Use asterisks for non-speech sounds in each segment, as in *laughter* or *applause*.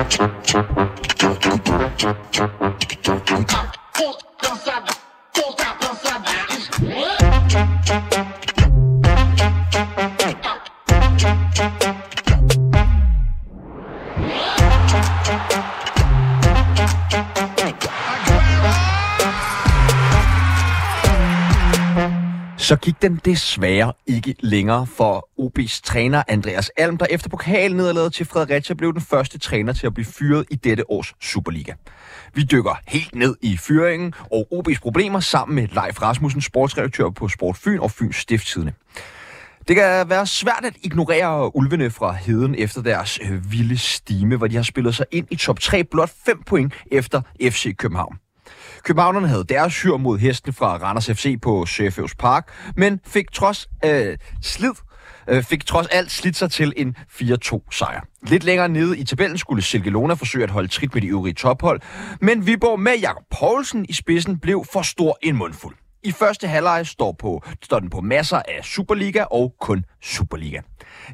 Put them Så gik den desværre ikke længere for OB's træner Andreas Alm, der efter pokalnederlaget til Fredericia blev den første træner til at blive fyret i dette års Superliga. Vi dykker helt ned i fyringen og OB's problemer sammen med Leif Rasmussen, sportsredaktør på Sport Fyn og Fyns Stiftstidende. Det kan være svært at ignorere ulvene fra heden efter deres øh, vilde stime, hvor de har spillet sig ind i top 3 blot 5 point efter FC København. Københavnerne havde deres hyr mod hestene fra Randers FC på Sørfjøs Park, men fik trods øh, slid øh, fik trods alt slidt sig til en 4-2 sejr. Lidt længere nede i tabellen skulle Silkelona forsøge at holde trit med de øvrige tophold, men Viborg med Jakob Poulsen i spidsen blev for stor en mundfuld. I første halvleg står, på, står den på masser af Superliga og kun Superliga.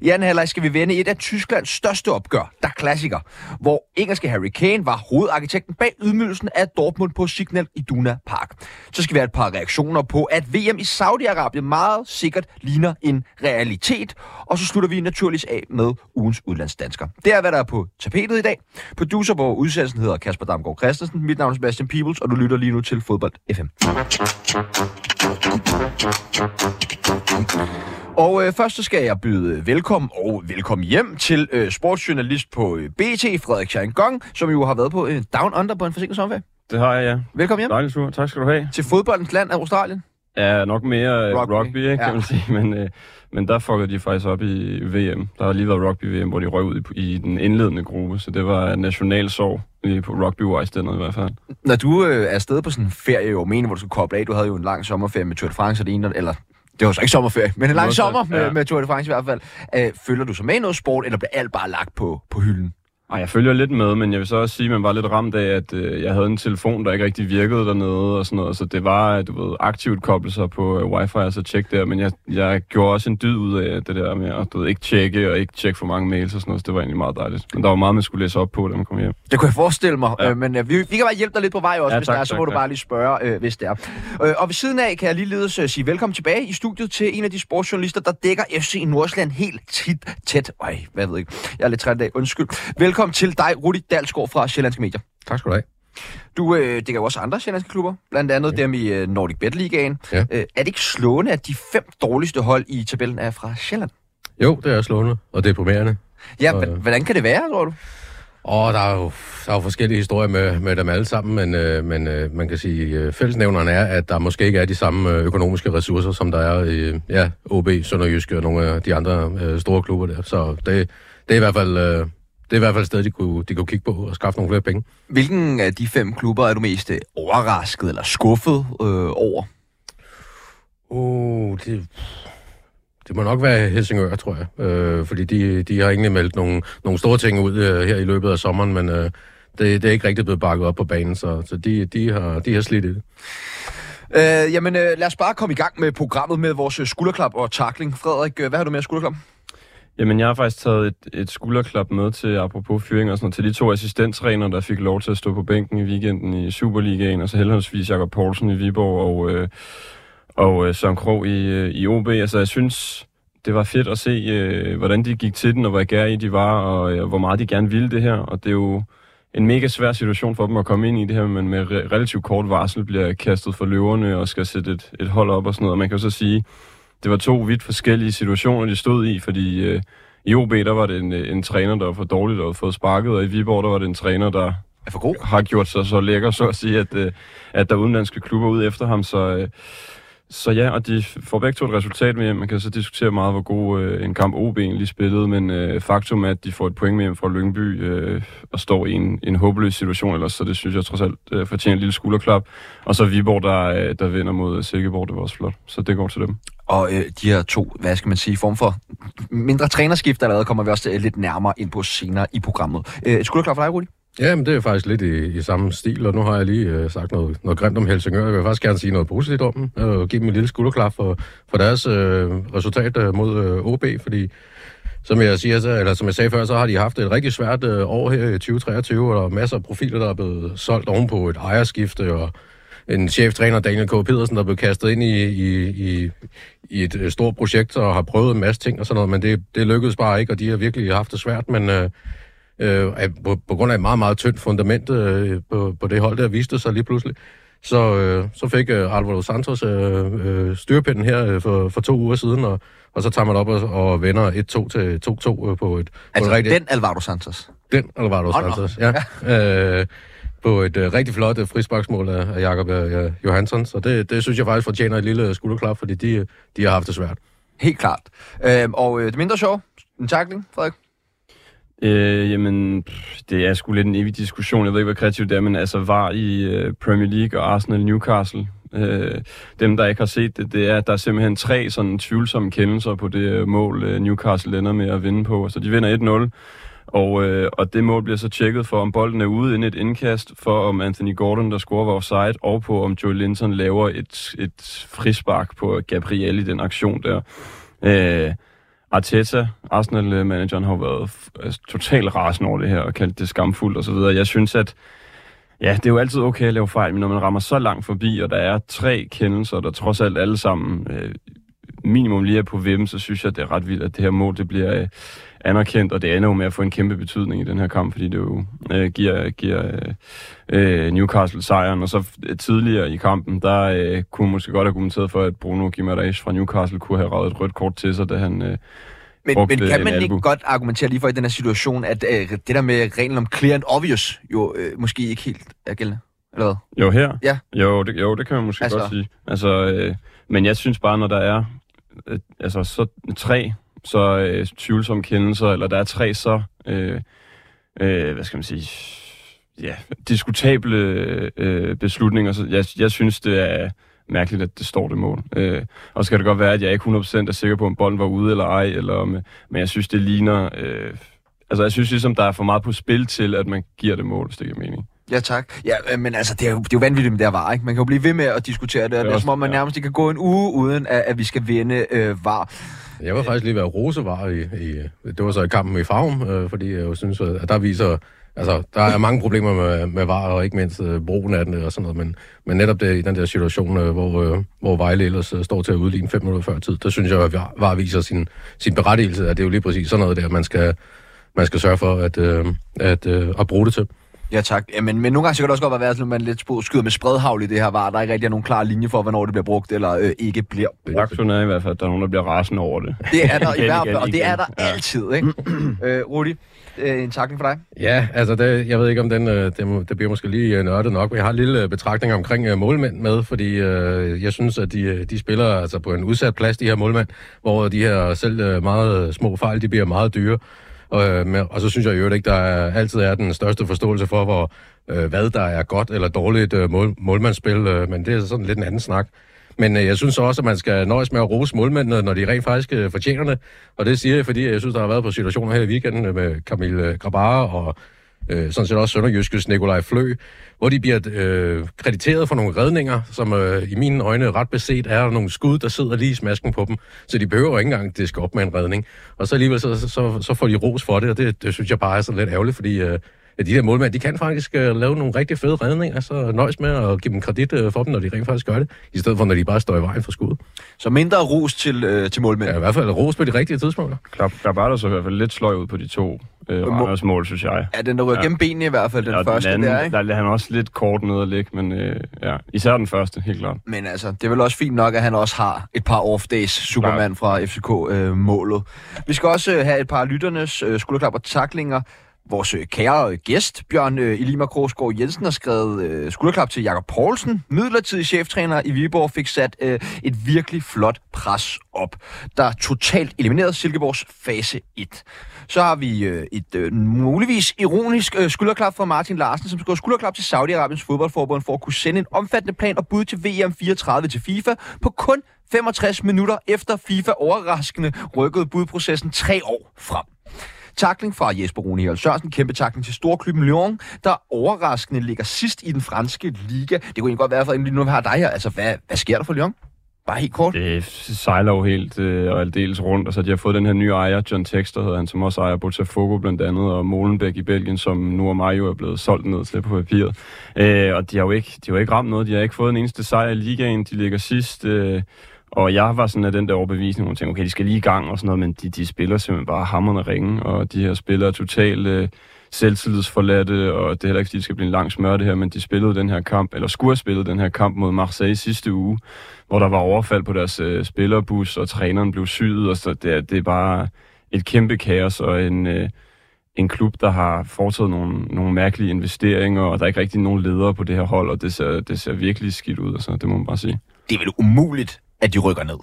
I anden halvleg skal vi vende et af Tysklands største opgør, der klassiker, hvor engelske Harry Kane var hovedarkitekten bag ydmygelsen af Dortmund på Signal Iduna Park. Så skal vi have et par reaktioner på, at VM i Saudi-Arabien meget sikkert ligner en realitet. Og så slutter vi naturligvis af med ugens udlandsdansker. Det er, hvad der er på tapetet i dag. Producer på udsendelsen hedder Kasper Damgaard Christensen. Mit navn er Sebastian Peebles, og du lytter lige nu til Fodbold FM. Og øh, først så skal jeg byde velkommen og velkommen hjem til øh, sportsjournalist på øh, BT, Frederik Scheingong, som jo har været på øh, Down Under på en forsinket sommerferie. Det har jeg, ja. Velkommen hjem Dejlig tur. Tak skal du have. til fodboldens land af Australien. Ja, nok mere Rugby. rugby, rugby ikke, Ja. kan man sige. *laughs* Men, øh, men der fuckede de faktisk op i VM. Der har lige været rugby-VM, hvor de røg ud i, i den indledende gruppe. Så det var nationalsorg lige på rugby-wise dernede i hvert fald. Når du øh, er afsted på sådan en ferie, jo mener, hvor du skulle koble af, du havde jo en lang sommerferie med Tour de France, og det ene, eller det var så ikke sommerferie, men en lang sommer med, ja. med Tour de France i hvert fald. Øh, følger du så med i noget sport, eller bliver alt bare lagt på, på hylden? Ej, jeg følger lidt med, men jeg vil så også sige, at man var lidt ramt af, at øh, jeg havde en telefon, der ikke rigtig virkede dernede og sådan noget. Så det var, du ved, aktivt koblet sig på øh, wifi og så tjekke der. Men jeg, jeg gjorde også en dyd ud af det der med at du ved, ikke tjekke og ikke tjekke for mange mails og sådan noget. Så det var egentlig meget dejligt. Men der var meget, man skulle læse op på, da man kom hjem. Det kunne jeg forestille mig, ja. Ja. øh, men øh, vi, vi kan bare hjælpe dig lidt på vej også, ja, Ja, hvis tak, det er, så tak, må du tak. bare lige spørge, øh, hvis det er. Øh, og ved siden af kan jeg ligeledes øh, sige velkommen tilbage i studiet til en af de sportsjournalister, der dækker FC Nordsjælland helt tit, tæt. Øj, hvad jeg ved ikke. Jeg er lidt træt i dag, undskyld. Velkommen til dig, Rudi Dalsgaard fra Sjællandske Medier. Tak skal du have. Du øh, dækker jo også andre sjællandske klubber, blandt andet ja. dem i øh, Nordic Bet Ligaen. Ja. Øh, er det ikke slående, at de fem dårligste hold i tabellen er fra Sjælland? Jo, det er slående og deprimerende. Ja, Og, øh. øh, hvordan kan det være, tror du? Og der er jo, der er jo forskellige historier med, med dem alle sammen, men, øh, men øh, man kan sige, øh, fællesnævneren er, at der måske ikke er de samme øh, økonomiske ressourcer, som der er i ja, OB, Sønderjyske og nogle af de andre øh, store klubber der. Så det, det er i hvert fald... Øh, det er i hvert fald et sted, de kunne, de kunne kigge på og skaffe nogle flere penge. Hvilken af de fem klubber er du mest øh, overrasket eller skuffet øh, over? Uh, det, det må nok være Helsingør, tror jeg. Øh, fordi de, de har egentlig meldt nogle, nogle store ting ud øh, her i løbet af sommeren, men øh, det, det er ikke rigtig blevet bakket op på banen, så, så de, de, har, de har slidt i det. Øh, jamen, øh, lad os bare komme i gang med programmet med vores øh, skulderklap og takling. Frederik, øh, hvad har du med skulderklap? Jamen, jeg har faktisk taget et, et skulderklap med til, apropos fyring og sådan noget, til de to assistenttræner, der fik lov til at stå på bænken i weekenden i Superligaen, og så heldigvis Jakob Poulsen i Viborg og, øh, og øh, Søren Krog i, øh, i OB. Altså, jeg synes, det var fedt at se, øh, hvordan de gik til den, og hvor gærige de var, og øh, hvor meget de gerne ville det her. Og det er jo en mega svær situation for dem at komme ind i det her, men med re- relativt kort varsel bliver kastet for løverne og skal sætte et, et hold op og sådan noget. Og man kan jo så sige, det var to vidt forskellige situationer, de stod i, fordi øh, i OB, der var det en, øh, en træner, der var for dårligt og havde fået sparket, og i Viborg, der var det en træner, der Er for god? har gjort sig så lækker, så at sige, at, øh, at der er udenlandske klubber ud efter ham, så... Øh, så ja, og de får begge to et resultat med hjem. Man kan så diskutere meget, hvor god øh, en kamp OB egentlig spillede, men øh, faktum er, at de får et point med hjem fra Lyngby øh, og står i en, en håbløs situation ellers, så det synes jeg trods alt øh, fortjener en lille skulderklap. Og så Viborg, der, øh, der vinder mod Silkeborg, det var også flot. Så det går til dem. Og øh, de her to, hvad skal man sige, form for mindre trænerskift allerede, kommer vi også øh, lidt nærmere ind på senere i programmet. Øh, et skulderklap for dig, Rudi? Ja, men det er faktisk lidt i, i samme stil, og nu har jeg lige øh, sagt noget, noget grimt om Helsingør. Jeg vil faktisk gerne sige noget positivt om dem, øh, og give dem en lille skulderklap for, for deres øh, resultat øh, mod øh, OB, fordi som jeg, siger, så, eller som jeg sagde før, så har de haft et rigtig svært øh, år her i 2023, og der er masser af profiler, der er blevet solgt ovenpå et ejerskifte, og en cheftræner, Daniel K. Pedersen, der blev kastet ind i, i, i, i et øh, stort projekt og har prøvet en masse ting og sådan noget, men det, det lykkedes bare ikke, og de har virkelig haft det svært, men øh, øh, på, på grund af et meget, meget tyndt fundament øh, på, på det hold, der viste sig lige pludselig, så, øh, så fik øh, Alvaro Santos øh, øh, styrpinden her øh, for, for to uger siden, og, og så tager man op og, og vender 1-2 til 2-2 øh, på et... Altså, på et rigtigt, den Alvaro Santos. den Alvaro Santos, ja. Øh, på et øh, rigtig flot øh, frisparksmål af, af Jakob øh, Johansson, så det, det synes jeg faktisk fortjener et lille skulderklap, fordi de, de har haft det svært. Helt klart. Øhm, og øh, det mindre sjov, en tackling, Frederik? Øh, jamen, det er sgu lidt en evig diskussion. Jeg ved ikke, hvad kreativt det er, men altså var i øh, Premier League og Arsenal Newcastle. Øh, dem, der ikke har set det, det er, at der er simpelthen tre sådan tvivlsomme kendelser på det øh, mål, øh, Newcastle ender med at vinde på. Så de vinder 1-0. Og, øh, og det mål bliver så tjekket for, om bolden er ude inden et indkast, for om Anthony Gordon, der scorer, var offside, og på om Joe Linton laver et, et frispark på Gabriel i den aktion der. Øh, Arteta, Arsenal-manageren, har jo været altså, totalt rasende over det her og kaldt det skamfuldt og så videre. Jeg synes, at ja, det er jo altid okay at lave fejl, men når man rammer så langt forbi, og der er tre kendelser, der trods alt alle sammen øh, minimum lige er på hvem, så synes jeg, at det er ret vildt, at det her mål det bliver øh, anerkendt, og det ender jo med at få en kæmpe betydning i den her kamp, fordi det jo øh, giver, giver øh, øh, Newcastle sejren, og så øh, tidligere i kampen, der øh, kunne man måske godt have kommenteret for, at Bruno Guimaraes fra Newcastle kunne have ravet et rødt kort til sig, da han øh, Men, brugte men kan en man ikke godt argumentere lige for i den her situation, at øh, det der med reglen om clear and obvious jo øh, måske ikke helt er gældende? Eller hvad? Jo, her? Ja. Jo, det, jo, det kan man måske altså. godt sige. Altså, øh, men jeg synes bare, når der er øh, altså, så tre så øh, tvivlsomme kendelser, eller der er tre så, øh, øh, hvad skal man sige, ja, diskutable øh, beslutninger, så jeg, jeg synes, det er mærkeligt, at det står det mål. Øh, og så kan det godt være, at jeg ikke 100% er sikker på, om bolden var ude eller ej, eller om, men jeg synes, det ligner... Øh, altså, jeg synes ligesom, der er for meget på spil til, at man giver det mål, hvis det giver mening. Ja, tak. Ja, øh, men altså, det er, jo, det er jo vanvittigt med det her var, ikke? Man kan jo blive ved med at diskutere det, og det er også- som om, man ja. nærmest ikke kan gå en uge, uden at, at vi skal vende øh, var. Jeg var faktisk lige ved at rose var i, i, det var så i kampen i Farum, øh, fordi jeg jo synes, at der viser, altså der er mange problemer med, med VAR, og ikke mindst øh, brugen af den øh, og sådan noget, men, men netop det, i den der situation, øh, hvor, øh, hvor Vejle ellers øh, står til at udligne fem minutter før tid, der synes jeg, at VAR, VAR viser sin, sin berettigelse, at det er jo lige præcis sådan noget der, man skal, man skal sørge for at, øh, at, øh, at bruge det til. Ja, tak. Ja, men, men nogle gange så kan det også godt være, at man lidt skyder med spredhavl i det her var. Der er ikke rigtig nogen klar linje for, hvornår det bliver brugt, eller øh, ikke bliver brugt. Faktum er i hvert fald, at der er nogen, der bliver rasende over det. Det er der i *laughs* hvert fald, og det er der Ja. altid, ikke? *clears throat* øh, Rudi, øh, en takling for dig. Ja, altså det, jeg ved ikke, om den, øh, det, det bliver måske lige øh, nørdet nok, men jeg har en lille øh, betragtning omkring øh, målmænd med, fordi øh, jeg synes, at de, øh, de spiller altså på en udsat plads, de her målmænd, hvor de her selv øh, meget små fejl, de bliver meget dyre. Og, øh, med, og så synes jeg i øvrigt ikke, der er, altid er den største forståelse for, hvor, øh, hvad der er godt eller dårligt øh, mål, målmandsspil, øh, men det er sådan lidt en anden snak. Men øh, jeg synes også, at man skal nøjes med at rose målmændene, når de rent faktisk øh, fortjener det. Og det siger jeg, fordi jeg synes, der har været på situationer her i weekenden med Camille øh, Grabara og øh, sådan set også Sønderjyskes Nikolaj Flø, hvor de bliver øh, krediteret for nogle redninger, som øh, i mine øjne ret beset er nogle skud, der sidder lige i smasken på dem. Så de behøver ikke engang diske op med en redning. Og så alligevel så, så, så, får de ros for det, og det, det synes jeg bare er sådan lidt ærgerligt, fordi øh, de der målmænd, de kan faktisk øh, lave nogle rigtig fede redninger, så nøjes med at give dem kredit øh, for dem, når de rent faktisk gør det, i stedet for, når de bare står i vejen for skud. Så mindre ros til, øh, til målmænd. Ja, i hvert fald ros på de rigtige tidspunkter. Klap, klap er der så i hvert fald lidt sløj ud på de to øh, Randers mål, synes jeg. Ja, den der ryger Ja. gennem benene i hvert fald, den og første den anden, der, ikke? der er han også lidt kort nede at ligge, men øh, ja, især den første, helt klart. Men altså, det er vel også fint nok, at han også har et par off-days Superman fra FCK-målet. Vi skal også øh, have et par lytternes øh, skulderklap og taklinger. Vores øh, kære øh, gæst, Bjørn øh, Elima Krogsgaard Jensen, har skrevet øh, skulderklap til Jakob Poulsen. Midlertidig cheftræner i Viborg fik sat øh, et virkelig flot pres op, der totalt eliminerede Silkeborgs fase 1. Så har vi øh, et øh, muligvis ironisk øh, skulderklap fra Martin Larsen, som skriver skulderklap til Saudi-Arabiens fodboldforbund for at kunne sende en omfattende plan og bud til VM 34 til FIFA på kun 65 minutter efter FIFA overraskende rykkede budprocessen tre år frem. Takling fra Jesper Rune Hjert Sørensen. Kæmpe takling til storklubben Lyon, der overraskende ligger sidst i den franske liga. Det kunne egentlig godt være, for nu har dig her. Altså, hvad, hvad sker der for Lyon? Bare helt kort. Det sejler jo helt øh, og aldeles rundt. Altså, de har fået den her nye ejer, John Texter hedder han, som også ejer Botafogo blandt andet, og Molenbeek i Belgien, som nu og mig jo er blevet solgt ned til på papiret. Øh, og de har, jo ikke, de har jo ikke ramt noget. De har ikke fået en eneste sejr i ligaen. De ligger sidst. Øh, og jeg var sådan af den der overbevisning, hvor jeg tænkte, okay, de skal lige i gang og sådan noget, men de, de spiller simpelthen bare hammerne ringe, og de her spillere er totalt øh, selvtillidsforladte, og det er heller ikke, fordi det skal blive en lang smør det her, men de spillede den her kamp, eller skulle have spillet den her kamp mod Marseille sidste uge, hvor der var overfald på deres øh, spillerbus, og træneren blev syet, og så det er, det er bare et kæmpe kaos, og en, øh, en klub, der har foretaget nogle, nogle mærkelige investeringer, og der er ikke rigtig nogen ledere på det her hold, og det ser, det ser virkelig skidt ud, altså, det må man bare sige. Det er vel umuligt, at de rykker ned.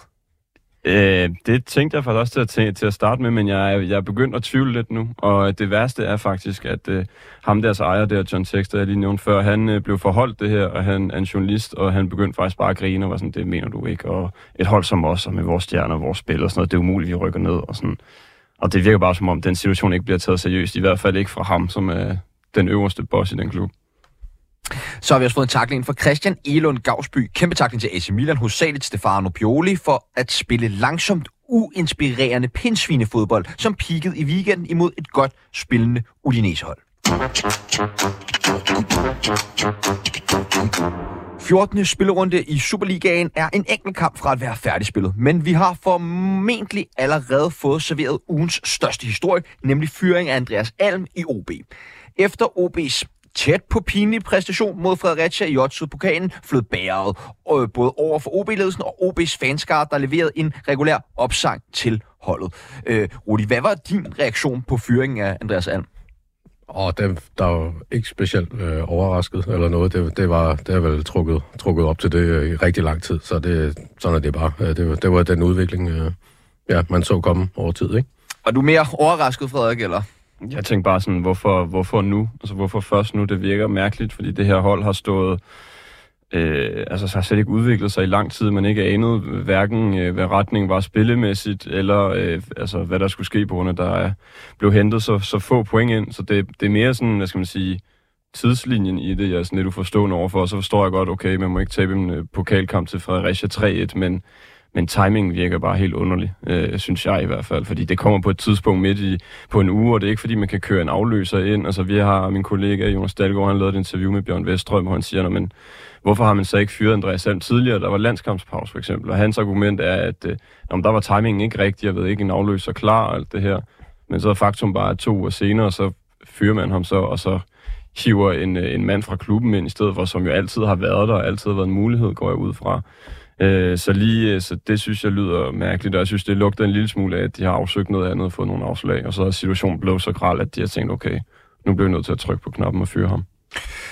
Øh, det tænkte jeg faktisk også til at, til, til at starte med, men jeg, jeg er begyndt at tvivle lidt nu. Og det værste er faktisk, at øh, ham deres altså ejer der, John Sexter, jeg lige nævnte før, han øh, blev forholdt det her, og han er en journalist, og han begyndte faktisk bare at grine og var sådan, det mener du ikke. Og et hold som os, og med vores stjerner og vores spil og sådan noget, det er umuligt, vi rykker ned. Og, sådan. og det virker bare som om, den situation ikke bliver taget seriøst, i hvert fald ikke fra ham, som er den øverste boss i den klub. Så har vi også fået en takling fra Christian Elund Gavsby. Kæmpe takling til AC Milan, hovedsageligt Stefano Pioli, for at spille langsomt, uinspirerende pinsvinefodbold, som peakede i weekenden imod et godt spillende Udinese-hold. 14. spillerunde i Superligaen er en enkelt kamp fra at være færdigspillet, men vi har formentlig allerede fået serveret ugens største historie, nemlig fyring af Andreas Alm i OB. Efter OB's tæt på pinlig præstation mod Fredericia i Otsud-pokalen flød bæret øh, både over for OB-ledelsen og OB's fanskar, der leverede en regulær opsang til holdet. Øh, Rudi, hvad var din reaktion på fyringen af Andreas Alm? Og det, der var ikke specielt øh, overrasket eller noget. Det, det var det er vel trukket, trukket op til det øh, i rigtig lang tid, så det, sådan er det bare. Øh, det, det var den udvikling, øh, ja, man så komme over tid, ikke? Var du mere overrasket, Frederik, eller? Jeg tænkte bare sådan, hvorfor, hvorfor nu? Altså, hvorfor først nu? Det virker mærkeligt, fordi det her hold har stået... Øh, altså, har slet ikke udviklet sig i lang tid, man ikke anede hverken, øh, hvad retningen var spillemæssigt, eller øh, altså, hvad der skulle ske på grund af, der er, blev hentet så, så få point ind. Så det, det er mere sådan, hvad skal man sige, tidslinjen i det, jeg er sådan lidt uforstående overfor, og så forstår jeg godt, okay, man må ikke tabe en øh, pokalkamp til Fredericia 3-1, men men timingen virker bare helt underlig, øh, synes jeg i hvert fald, fordi det kommer på et tidspunkt midt i på en uge, og det er ikke fordi, man kan køre en afløser ind. Altså, vi har min kollega Jonas Dahlgaard, han lavede et interview med Bjørn Vestrøm, hvor han siger, men hvorfor har man så ikke fyret Andreas Salm tidligere? Der var landskampspause for eksempel, og hans argument er, at øh, om der var timingen ikke rigtig, jeg ved ikke, en afløser klar og alt det her. Men så er faktum bare, at to uger senere, så fyrer man ham så, og så hiver en, øh, en mand fra klubben ind i stedet for, som jo altid har været der, og altid har været en mulighed, går jeg ud fra. Øh, så lige, øh, så det synes jeg lyder mærkeligt, og jeg synes, det lugter en lille smule af, at de har afsøgt noget andet og fået nogle afslag, og så er situationen blevet så gral, at de har tænkt, okay, nu bliver vi nødt til at trykke på knappen og fyre ham.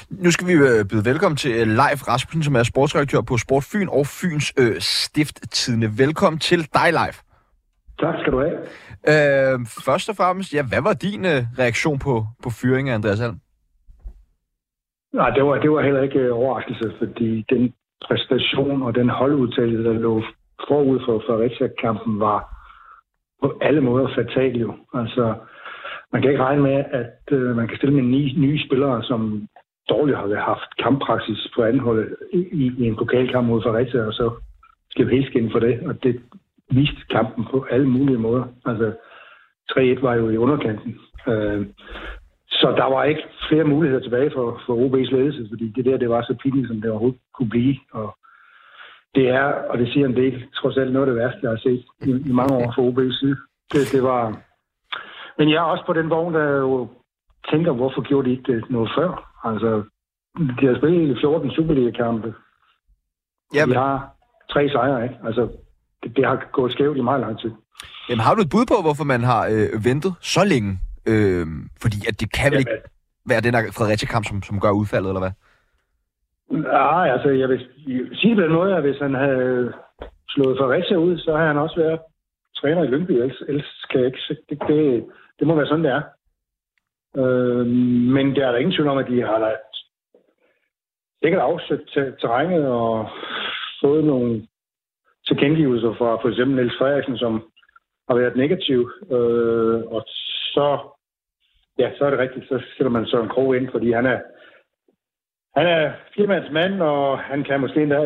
Nu skal vi øh, byde velkommen til Leif Rasmussen, som er sportsredaktør på Sport Fyn og Fyns øh, Stifttidende. Velkommen til dig, Leif. Tak skal du have. Øh, først og fremmest, ja, hvad var din øh, reaktion på, på fyringen af Andreas Alm? Nej, det var, det var heller ikke overraskelse, fordi den præstation og den holdudtale, der lå forud for Fredericia-kampen, var på alle måder fatal jo. Altså, man kan ikke regne med, at øh, man kan stille med ni nye spillere, som dårligt har haft kamppraksis på anholdet i, i en pokalkamp mod Fredericia, og så skal vi helt for det. Og det viste kampen på alle mulige måder. Altså, 3-1 var jo i underkanten. Øh, så der var ikke flere muligheder tilbage for, for OB's ledelse, fordi det der, det var så pinligt, som det overhovedet kunne blive. Og det er, og det siger en del, trods alt noget af det værste, jeg har set i, i mange år fra OB's side. Det, det var... Men jeg er også på den vogn, der jo tænker, hvorfor gjorde de ikke det noget før? Altså, de har spillet 14 Superliga-kampe. Jamen. De har tre sejre, ikke? Altså, det, det har gået skævt i meget lang tid. Jamen, har du et bud på, hvorfor man har øh, ventet så længe Øh, fordi at det kan vel ikke være den der Fredericia-kamp, som, som gør udfaldet, eller hvad? Nej, altså jeg vil sige på den måde, at hvis han havde slået Fredericia ud, så har han også været træner i Lyngby. Ellers, ellers kan jeg ikke, det, det, det må være sådan, det er. Øh, men der er der ingen tvivl om, at de har da sikkert afsøgt terrænet og fået nogle tilkendegivelser fra for eksempel Niels Frederiksen, som har været negativ. Øh, og så, ja, så er det rigtigt, så sætter man Søren Krog ind, fordi han er, han er firmands mand, og han kan måske endda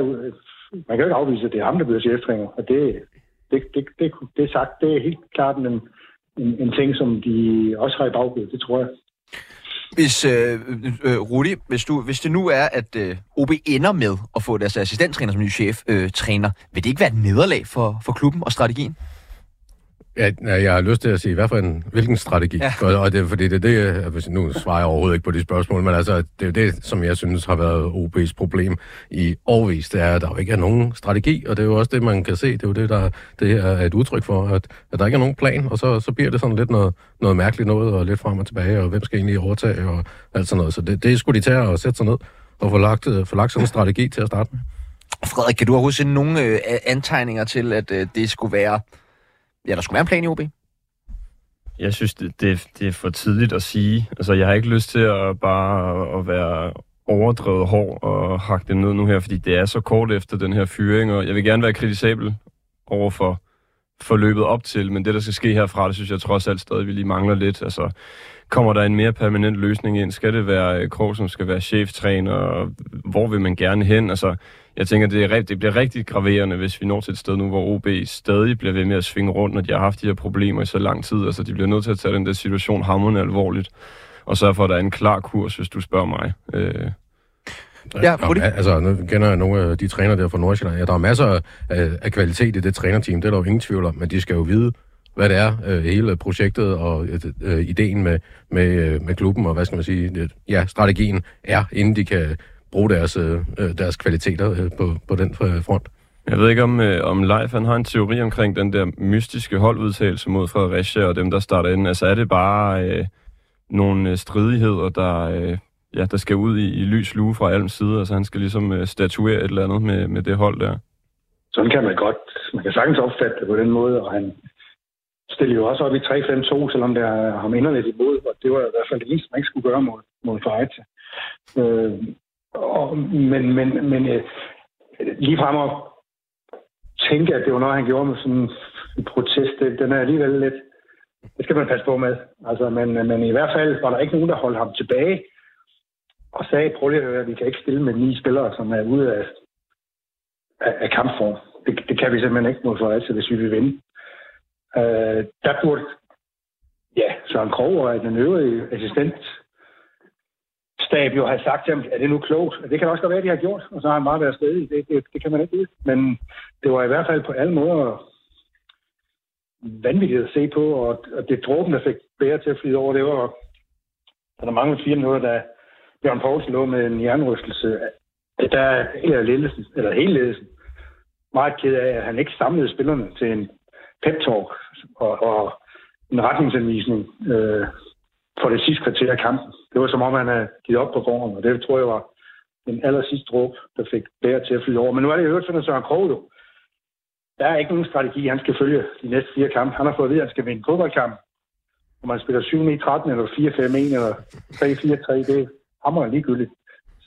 man kan jo ikke afvise, at det er ham, der bliver cheftræner. Og det, det, det, det, det er sagt, det er helt klart en, en, en ting, som de også har i baghovedet, det tror jeg. Hvis, øh, øh, Rudi, hvis, du, hvis det nu er, at øh, OB ender med at få deres assistenttræner som ny cheftræner, øh, træner, vil det ikke være et nederlag for, for klubben og strategien? Ja, jeg har lyst til at sige, hvad for en, hvilken strategi. Ja. Og, og det, fordi det er det, nu svarer jeg overhovedet ikke på de spørgsmål, men altså, det er det, som jeg synes har været OB's problem i årvis, det er, at der jo ikke er nogen strategi, og det er jo også det, man kan se, det er jo det, der det her er et udtryk for, at, at der ikke er nogen plan, og så, så bliver det sådan lidt noget, noget mærkeligt noget, og lidt frem og tilbage, og hvem skal egentlig overtage, og alt sådan noget. Så det, det skulle de tage og sætte sig ned og få lagt, få lagt sådan en strategi til at starte med. Frederik, kan du overhovedet se nogle øh, antegninger til, at øh, det skulle være ja, der skulle være en plan i OB? Jeg synes, det, det, det er for tidligt at sige. Altså, jeg har ikke lyst til at bare at være overdrevet hård og hakke det ned nu her, fordi det er så kort efter den her fyring, og jeg vil gerne være kritisabel over for forløbet op til, men det, der skal ske herfra, det synes jeg trods alt stadig, vi lige mangler lidt. Altså, kommer der en mere permanent løsning ind? Skal det være øh, Krog, som skal være cheftræner? Hvor vil man gerne hen? Altså, jeg tænker, det, er, det bliver rigtig graverende, hvis vi når til et sted nu, hvor OB stadig bliver ved med at svinge rundt, når de har haft de her problemer i så lang tid. Altså, de bliver nødt til at tage den der situation hammerende alvorligt, og sørge for, at der er en klar kurs, hvis du spørger mig. Øh, Ja, Nå, altså, nu kender jeg nogle af de træner der fra Nordsjælland. Ja, der er masser af, af kvalitet i det trænerteam, det er der jo ingen tvivl om, men de skal jo vide, hvad det er, øh, hele projektet og øh, øh, ideen med, med, øh, med klubben, og hvad skal man sige, det, ja, strategien er, inden de kan bruge deres, øh, deres kvaliteter øh, på, på den front. Jeg ved ikke, om, øh, om Leif han har en teori omkring den der mystiske holdudtagelse mod Fredericia og dem, der starter ind. Altså er det bare øh, nogle øh, stridigheder, der, øh, ja, der skal ud i, i lys lue fra Alms side? Altså han skal ligesom øh, statuere et eller andet med, med det hold der. Sådan kan man godt. Man kan sagtens opfatte det på den måde, og han stillede jo også op i 3-5-2, selvom der er ham inderligt imod, og det var i hvert fald det eneste, man ikke skulle gøre mod, mod Fredericia. Øh, og, men men, men øh, lige frem at tænke, at det var noget, han gjorde med sådan en protest, det, den er alligevel lidt... Det skal man passe på med. Altså, men, men i hvert fald var der ikke nogen, der holdt ham tilbage og sagde, prøv lige at høre, vi kan ikke stille med ni spillere, som er ude af, af, af kampform. Det, det kan vi simpelthen ikke mod Fredericia, hvis vi vil vinde. Øh, der burde ja, Søren Krog og den øvrige assistent stab jo have sagt til ham, er det nu klogt? Det kan også godt være, at de har gjort, og så har han bare været stedig. Det, det, det kan man ikke vide. Men det var i hvert fald på alle måder vanvittigt at se på, og, og det dråben, der fik bære til at flyde over, det var, der er mange fire minutter, da Bjørn Poulsen lå med en jernrystelse. Der er hele ledelsen, eller hele ledelsen, meget ked af, at han ikke samlede spillerne til en pep-talk og, og en retningsanvisning øh, for det sidste kvarter af kampen. Det var som om, han havde givet op på forhånd, og det tror jeg var den aller sidste dråbe, der fik bære til at flyde over. Men nu er det jo hørt fra Søren Krog jo. Der er ikke nogen strategi, han skal følge de næste fire kampe. Han har fået at vide, at han skal vinde fodboldkamp. Om man spiller 7-9-13 eller 4-5-1 eller 3-4-3, det er ligegyldigt.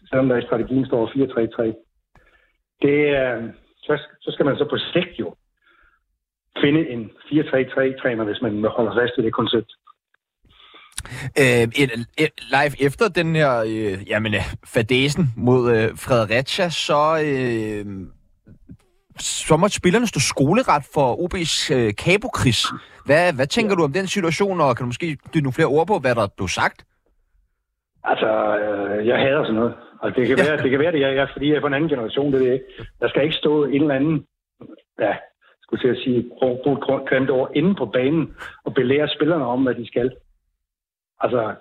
Selvom der i strategien står 4-3-3. Det, øh, så, så skal man så på sigt jo finde en 4-3-3-træner, hvis man holder fast i det koncept. Øh, live efter den her øh, jamen, øh, fadesen mod øh, Fredericia, så, øh, så måtte spillerne stå skoleret for OB's øh, kabokris. Hvad, hvad tænker ja. du om den situation, og kan du måske dytte nogle flere ord på, hvad der blev sagt? Altså, øh, jeg hader sådan noget. Altså, det, kan være, det kan være, det er, jeg, fordi jeg er på en anden generation, det er det ikke. Der skal ikke stå en eller anden, ja, skulle til at sige, bruge et grimt ord, inde på banen og belære spillerne om, hvad de skal. Altså,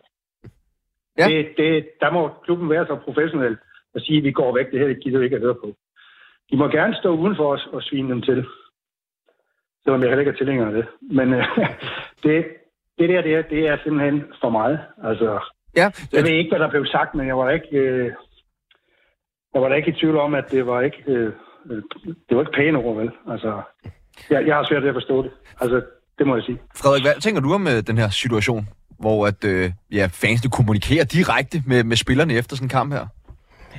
ja. det, det, der må klubben være så professionel og sige, at vi går væk, det her det gider vi ikke at høre på. De må gerne stå udenfor os og svine dem til. Selvom jeg heller ikke er tilhænger af det. Men øh, *laughs* det, det der, det er, det er simpelthen for meget. Altså, ja. Jeg ved ikke, hvad der blev sagt, men jeg var ikke, øh, jeg var da ikke i tvivl om, at det var ikke, øh, det var ikke pæne ord, vel? Altså, jeg, jeg har svært ved at forstå det. Altså, det må jeg sige. Frederik, hvad tænker du om øh, den her situation? Hvor at, øh, ja, fansene kommunikerer direkte med, med spillerne efter sådan en kamp her?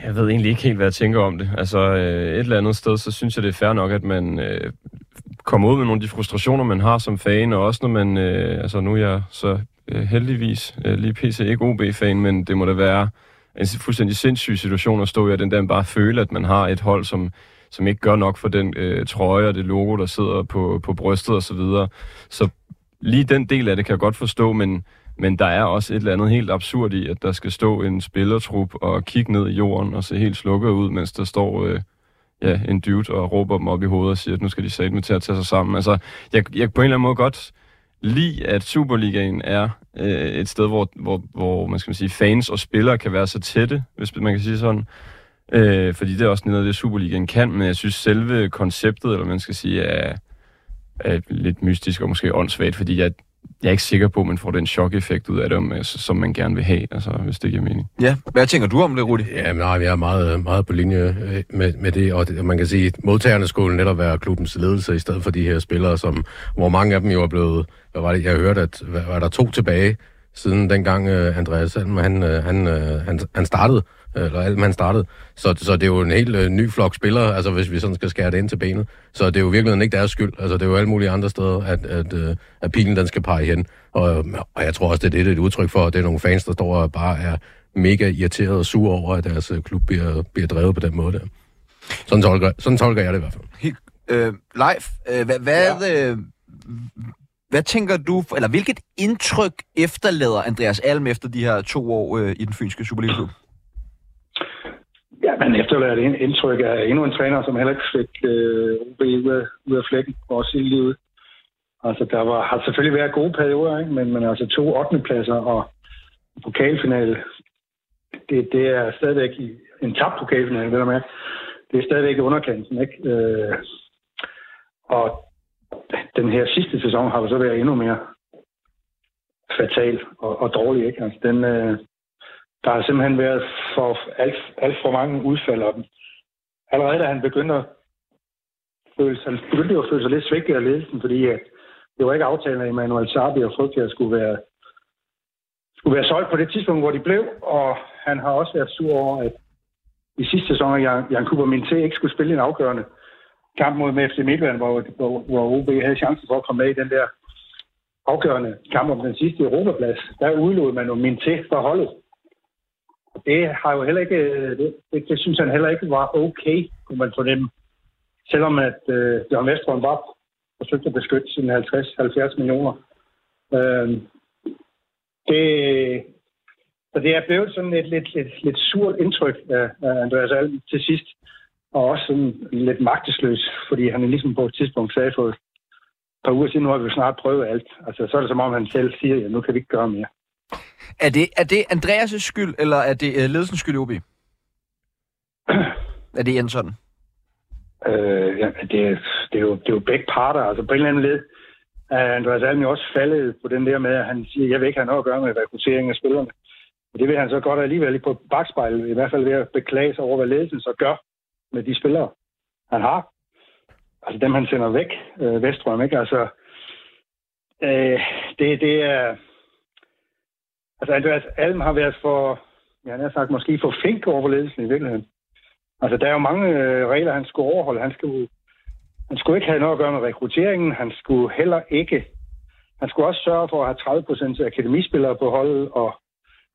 Jeg ved egentlig ikke helt, hvad jeg tænker om det. Altså, øh, et eller andet sted, så synes jeg, det er fair nok, at man øh, kommer ud med nogle af de frustrationer, man har som fan, og også når man, øh, altså nu er jeg så øh, heldigvis øh, lige PC ikke OB-fan, men det må da være en fuldstændig sindssyg situation at stå i, at den der bare føle, at man har et hold, som som ikke gør nok for den øh, trøje og det logo, der sidder på, på brystet og så videre. Så lige den del af det kan jeg godt forstå, men, men der er også et eller andet helt absurd i, at der skal stå en spillertrup og kigge ned i jorden og se helt slukket ud, mens der står øh, ja, en dude og råber dem op i hovedet og siger, at nu skal de sætte med til at tage sig sammen. Altså, jeg, jeg på en eller anden måde godt lide, at Superligaen er øh, et sted, hvor, hvor, hvor man skal sige, fans og spillere kan være så tætte, hvis man kan sige sådan. Øh, fordi det er også noget af det, Superligaen kan, men jeg synes selve konceptet, eller man skal sige, er, er lidt mystisk og måske åndssvagt, fordi jeg, jeg er ikke sikker på, at man får den chok-effekt ud af det, altså, som man gerne vil have, altså, hvis det giver mening. Ja, hvad tænker du om det, Rudi? Ja, men nej, vi er meget, meget på linje øh, med, med det, og det, man kan sige, at modtagerne skulle netop være klubbens ledelse, i stedet for de her spillere, som, hvor mange af dem jo er blevet, hvad var det, jeg hørte, at hvad, var der to tilbage, siden dengang uh, Andreas Alm, han, uh, han, uh, han, han startede, eller Alm han startede. Så, så det er jo en helt uh, ny flok spillere, altså hvis vi sådan skal skære det ind til benet. Så det er jo virkelig ikke deres skyld. Altså det er jo alle mulige andre steder, at, at, uh, at pilen den skal pege hen. Og, og jeg tror også, det er det, det er et udtryk for, at det er nogle fans, der står og bare er mega irriteret og sure over, at deres klub bliver, bliver drevet på den måde der. Sådan tolker, sådan tolker jeg det i hvert fald. Helt, øh, live, øh, hvad, hvad, ja. øh, hvad tænker du, eller hvilket indtryk efterlader Andreas Alm efter de her to år øh, i den fynske Superliga-klub? Ja, man efterlader det indtryk af endnu en træner, som heller ikke fik øh, OB ud af, ud af flækken også i livet. Altså, der var, har selvfølgelig været gode perioder, ikke? Men, men altså to 8. pladser og pokalfinale, det, det er stadigvæk en tabt pokalfinale, vil jeg mærke. Det er stadigvæk underkanten, ikke? Øh, og den her sidste sæson har så været endnu mere fatal og, og dårlig. Ikke? Altså, den, øh, der har simpelthen været for alt, alt for mange udfald af dem. Allerede da han begyndte at føle sig, begyndte at føle sig lidt svigtet af ledelsen, fordi at det var ikke aftalen af Emmanuel Sabi og Frygtjær skulle være, skulle være solgt på det tidspunkt, hvor de blev, og han har også været sur over, at i sidste sæson, at Jan, Jan Kuber Minté ikke skulle spille en afgørende kamp mod FC Midtjylland, hvor, hvor, hvor OB havde chancen for at komme med i den der afgørende kamp om den sidste Europaplads. Der udlod man jo Minté for holdet. Det har jo heller ikke, øh, det, det, det synes han heller ikke var okay, kunne man fornemme. Selvom at øh, Jørgen Vestrøm var forsøgt at beskytte sine 50-70 millioner. Øh, det, så det er blevet sådan et lidt, lidt, lidt surt indtryk af, af Andreas Alm til sidst og også sådan lidt magtesløs, fordi han ligesom på et tidspunkt sagde for et par uger siden, nu har vi snart prøvet alt. Altså, så er det som om, han selv siger, at ja, nu kan vi ikke gøre mere. Er det, er det Andreas' skyld, eller er det uh, ledelsens skyld i OB? *clears throat* er det en sådan? Øh, ja, det, er, det, er jo, det er jo begge parter. Altså på en eller anden led er Andreas Alm jo også faldet på den der med, at han siger, jeg vil ikke have noget at gøre med rekruttering af spillerne. Og det vil han så godt alligevel på bagspejl, i hvert fald ved at beklage sig over, hvad ledelsen så gør med de spillere, han har. Altså dem, han sender væk, øh, Vestrøm, ikke? Altså, øh, det, det er... Altså, Andreas Alm har været for, ja, han har sagt, måske for fink over ledelsen i virkeligheden. Altså, der er jo mange øh, regler, han skulle overholde. Han skulle, han skulle ikke have noget at gøre med rekrutteringen. Han skulle heller ikke... Han skulle også sørge for at have 30 procent akademispillere på holdet, og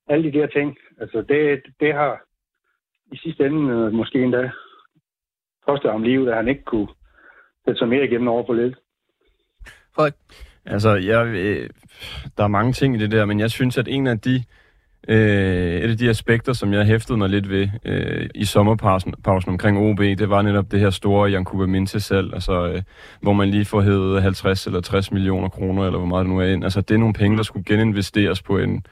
alle de der ting. Altså, det, det har i sidste ende øh, måske endda kostet ham livet, at han ikke kunne sætte sig mere igennem over på ledelsen. Frederik? Altså, jeg, øh, der er mange ting i det der, men jeg synes, at en af de Øh, et af de aspekter, som jeg hæftede mig lidt ved øh, i sommerpausen pausen omkring OB, det var netop det her store Jankuba Minte selv, altså, øh, hvor man lige får hævet 50 eller 60 millioner kroner, eller hvor meget det nu er ind. Altså, det er nogle penge, der skulle geninvesteres på en,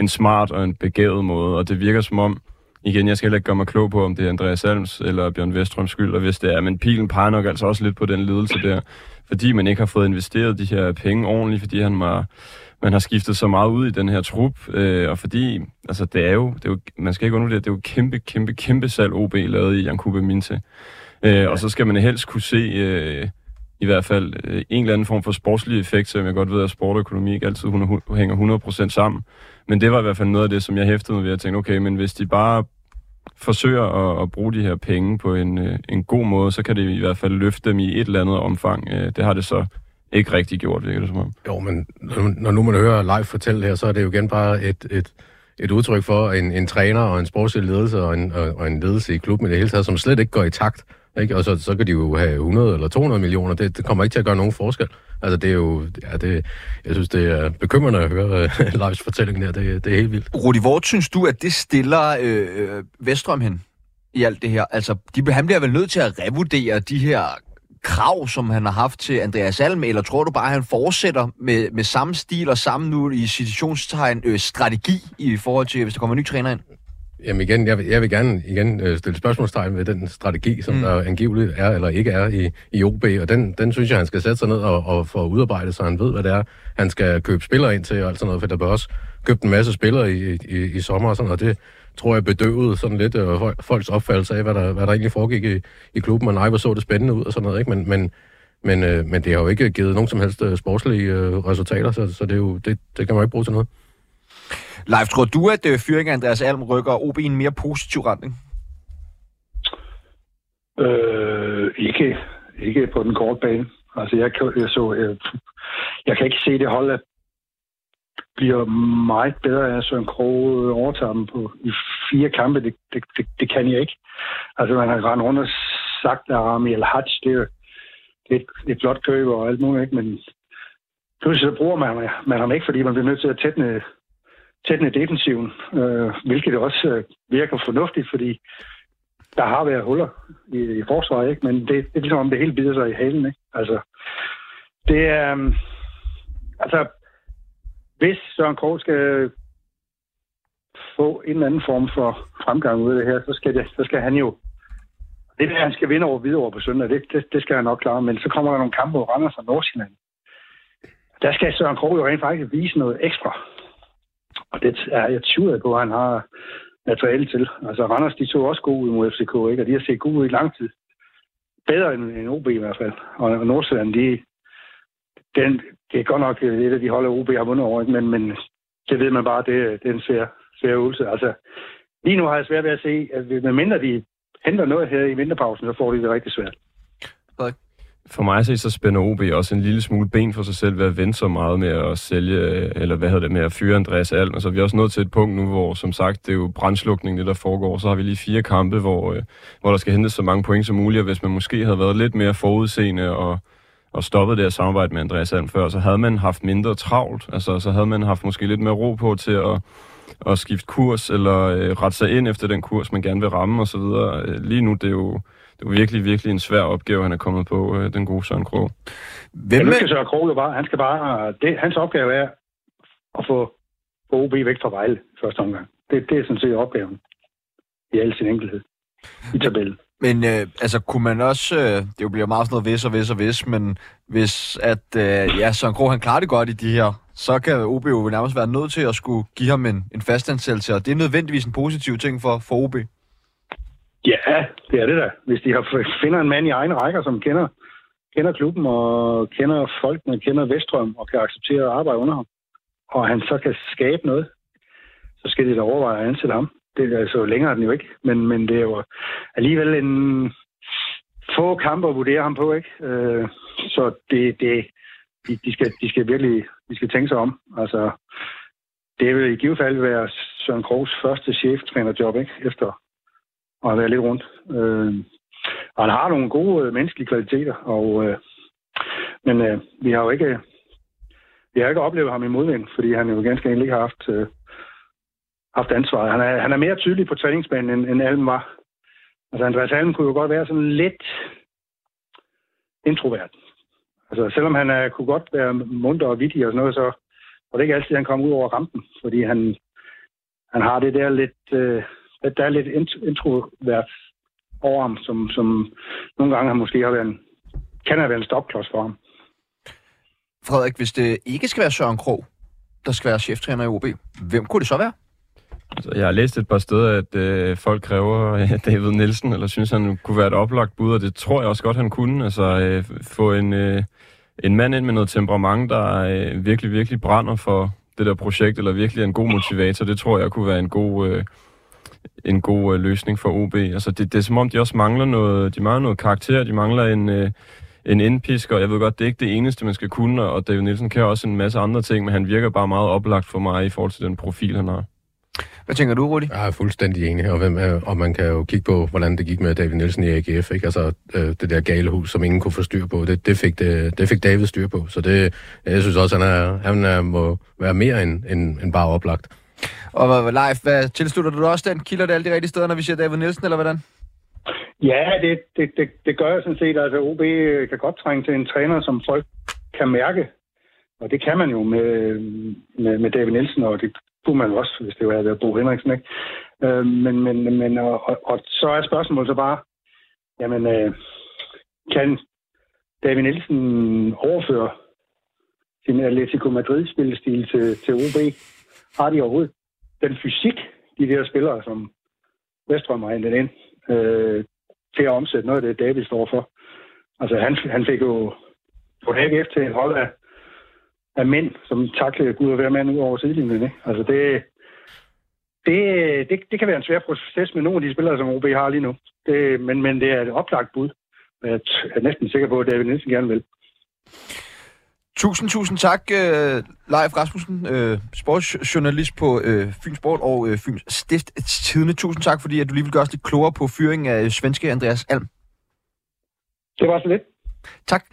en smart og en begavet måde, og det virker som om, igen, jeg skal heller ikke gøre mig klog på, om det er Andreas Salms eller Bjørn Vestrøms skyld, og hvis det er, men pilen peger nok altså også lidt på den ledelse der, fordi man ikke har fået investeret de her penge ordentligt, fordi han var, man har skiftet så meget ud i den her trup, øh, og fordi, altså det er jo, det er jo man skal ikke undervurdere, det er jo kæmpe, kæmpe, kæmpe salg OB lavet i Jankube Minte. Øh, ja. Og så skal man helst kunne se, øh, i hvert fald øh, en eller anden form for sportslig effekt, som jeg godt ved, at sport og økonomi ikke altid hænger 100% sammen. Men det var i hvert fald noget af det, som jeg hæftede mig ved at tænke, okay, men hvis de bare forsøger at, at bruge de her penge på en, øh, en god måde, så kan det i hvert fald løfte dem i et eller andet omfang. Øh, det har det så ikke rigtig gjort, virker det som om. Jo, men når nu man hører live fortælle her, så er det jo igen bare et, et, et udtryk for en, en træner og en sportslig ledelse og en, og, og en ledelse i klubben i det hele taget, som slet ikke går i takt. Ikke? Og så, så kan de jo have 100 eller 200 millioner. Det, det kommer ikke til at gøre nogen forskel. Altså, det er jo... Ja, det, jeg synes, det er bekymrende at høre uh, *laughs* Leifs fortælling der. Det, det er helt vildt. Rudi, hvor synes du, at det stiller øh, øh, Vestrøm hen i alt det her? Altså, de, han bliver vel nødt til at revurdere de her krav, som han har haft til Andreas Alm, eller tror du bare, at han fortsætter med, med samme stil og samme nu i situationstegn øh, strategi i forhold til, hvis der kommer en ny træner ind? Jamen igen, jeg vil, jeg vil gerne igen øh, stille spørgsmålstegn ved den strategi, som mm. der angiveligt er eller ikke er i, i OB, og den, den synes jeg, han skal sætte sig ned og, og få udarbejdet, så han ved, hvad det er, han skal købe spillere ind til og alt sådan noget, for der bør også købt en masse spillere i, i, i sommer og sådan noget, og det tror jeg bedøvede sådan lidt øh, folks opfattelse af, hvad der, hvad der egentlig foregik i, i klubben, og nej, hvor så det spændende ud og sådan noget, ikke? Men, men, men, øh, men det har jo ikke givet nogen som helst øh, sportslige øh, resultater, så, så det, er jo, det, det kan man ikke bruge til noget. Leif, tror du, at øh, fyringen af Andreas Alm rykker OB i en mere positiv retning? Øh, ikke, ikke på den korte bane. Altså, jeg, kan, jeg, så, jeg, jeg kan ikke se det hold, at bliver meget bedre af Søren Kroge øh, overtager dem på i fire kampe. Det, det, det, det kan jeg ikke. Altså, man har rendt rundt og sagt, at Rami El Hajj, det er, det er et, flot køb og alt muligt, ikke? men pludselig så bruger man, man ham ikke, fordi man bliver nødt til at tætne tættende defensiven, øh, hvilket også øh, virker fornuftigt, fordi der har været huller i, i forsvaret, ikke? men det, det er ligesom om det hele bider sig i halen. Ikke? Altså, det er... Øh, altså, hvis Søren Krog skal få en eller anden form for fremgang ud af det her, så skal, det, så skal han jo... Det der, han skal vinde over videre på søndag, det, det, det skal han nok klare. Men så kommer der nogle kampe hvor Randers og Nordsjælland. Der skal Søren Krog jo rent faktisk vise noget ekstra. Og det er jeg tvivl på, at han har materiale til. Altså Randers, de så også gode ud mod FCK, ikke? og de har set gode ud i lang tid. Bedre end, end OB i hvert fald. Og Nordsjælland, de, den, det er godt nok øh, et af de hold, OB har vundet over, ikke? Men, men det ved man bare, det, det er en svær, svær øvelse. Altså, lige nu har jeg svært ved at se, at medmindre de henter noget her i vinterpausen, så får de det rigtig svært. For mig at se, så spænder OB også en lille smule ben for sig selv ved at vente så meget med at sælge, øh, eller hvad hedder det, med at fyre Andreas Alm. Altså, vi er også nået til et punkt nu, hvor som sagt, det er jo brændslukning, det der foregår. Så har vi lige fire kampe, hvor, øh, hvor der skal hentes så mange point som muligt, og hvis man måske havde været lidt mere forudseende og, og stoppet det at samarbejde med Andreas Alm før, så havde man haft mindre travlt. Altså, så havde man haft måske lidt mere ro på til at, at skifte kurs, eller øh, rette sig ind efter den kurs, man gerne vil ramme osv. Øh, lige nu, det er jo det var virkelig, virkelig en svær opgave, han er kommet på, øh, den gode Søren Krog. Hvem ja, skal Søren Krog jo bare, han skal bare, det, hans opgave er at få, få OB væk fra Vejle første omgang. Det, det er sådan set opgaven i al sin enkelhed i tabellen. Men øh, altså, kunne man også, øh, det jo bliver meget sådan noget vis og vis og vis, men hvis at, øh, ja, Søren Krog, han klarer det godt i de her, så kan OB jo nærmest være nødt til at skulle give ham en, en fastansættelse, og det er nødvendigvis en positiv ting for, for OB. Ja, det er det da. Hvis de har, finder en mand i egen rækker, som kender, kender klubben og kender folkene, kender Vestrøm og kan acceptere at arbejde under ham, og han så kan skabe noget, så skal de da overveje at ansætte ham. Det er altså længere den jo ikke, men, men det er jo alligevel en få kampe at vurdere ham på, ikke? Øh, så det, det, de, de, skal, de skal virkelig de skal tænke sig om. Altså, det vil i givet fald være Søren Krogs første cheftrænerjob, ikke? Efter og har været lidt rundt. Øh, og han har nogle gode øh, menneskelige kvaliteter, og, øh, men øh, vi har jo ikke øh, vi har ikke oplevet ham i modvind, fordi han jo ganske enkelt ikke har haft, øh, haft ansvaret. Han er, han er mere tydelig på træningsbanen, end, end Alm var. Altså, Andreas Alm kunne jo godt være sådan lidt introvert. Altså, selvom han er, kunne godt være munter og vittig og sådan noget, så var det ikke altid, han kom ud over rampen, fordi han, han har det der lidt... Øh, der er lidt introvert over ham, som, som nogle gange har måske har været en, kan have været en stopklods for ham. Frederik, hvis det ikke skal være Søren Krog, der skal være cheftræner i OB, hvem kunne det så være? Altså, jeg har læst et par steder, at øh, folk kræver øh, David Nielsen, eller synes, han kunne være et oplagt bud, og det tror jeg også godt, han kunne. Altså, øh, få en, øh, en mand ind med noget temperament, der øh, virkelig, virkelig brænder for det der projekt, eller virkelig er en god motivator, det tror jeg kunne være en god... Øh, en god øh, løsning for OB. Altså, det, det er som om, de også mangler noget, de mangler noget karakter, de mangler en, øh, en indpisk, og jeg ved godt, det er ikke det eneste, man skal kunne, og David Nielsen kan også en masse andre ting, men han virker bare meget oplagt for mig i forhold til den profil, han har. Hvad tænker du, Rudi? Jeg er fuldstændig enig, og, hvem er, og man kan jo kigge på, hvordan det gik med David Nielsen i AGF. Ikke? Altså, øh, det der gale hus, som ingen kunne få styr på, det, det, fik, det, det fik David styr på. Så det, jeg synes også, han, er, han er, må være mere end, end, end bare oplagt. Og live, hvad, tilslutter du også den? Kilder det alle de rigtige steder, når vi siger David Nielsen, eller hvordan? Ja, det, det, det, det gør jeg sådan set. Altså, OB kan godt trænge til en træner, som folk kan mærke. Og det kan man jo med, med, med David Nielsen, og det kunne man også, hvis det havde været Bo Henriksen, ikke? Øh, men, men, men og, og, og så er spørgsmålet så bare, jamen, øh, kan David Nielsen overføre sin Atletico Madrid-spillestil til, til OB? Har de overhovedet den fysik, de der spillere, som Vestrøm har hentet ind, øh, til at omsætte noget af det, David står for? Altså, han, han fik jo på AGF til et hold af, af mænd, som taklede Gud at være mand ud over sidelinjen. Ikke? Altså, det, det, det, det kan være en svær proces med nogle af de spillere, som OB har lige nu. Det, men, men det er et oplagt bud. Jeg er næsten sikker på, at David Nielsen gerne vil. Tusind, tusind tak, uh, Leif Rasmussen, uh, sportsjournalist på uh, Fyns Sport og uh, Fyns Stift Tidene. Tusind tak, fordi at du lige vil gøre os lidt klogere på fyringen af svenske Andreas Alm. Det var så lidt. Tak.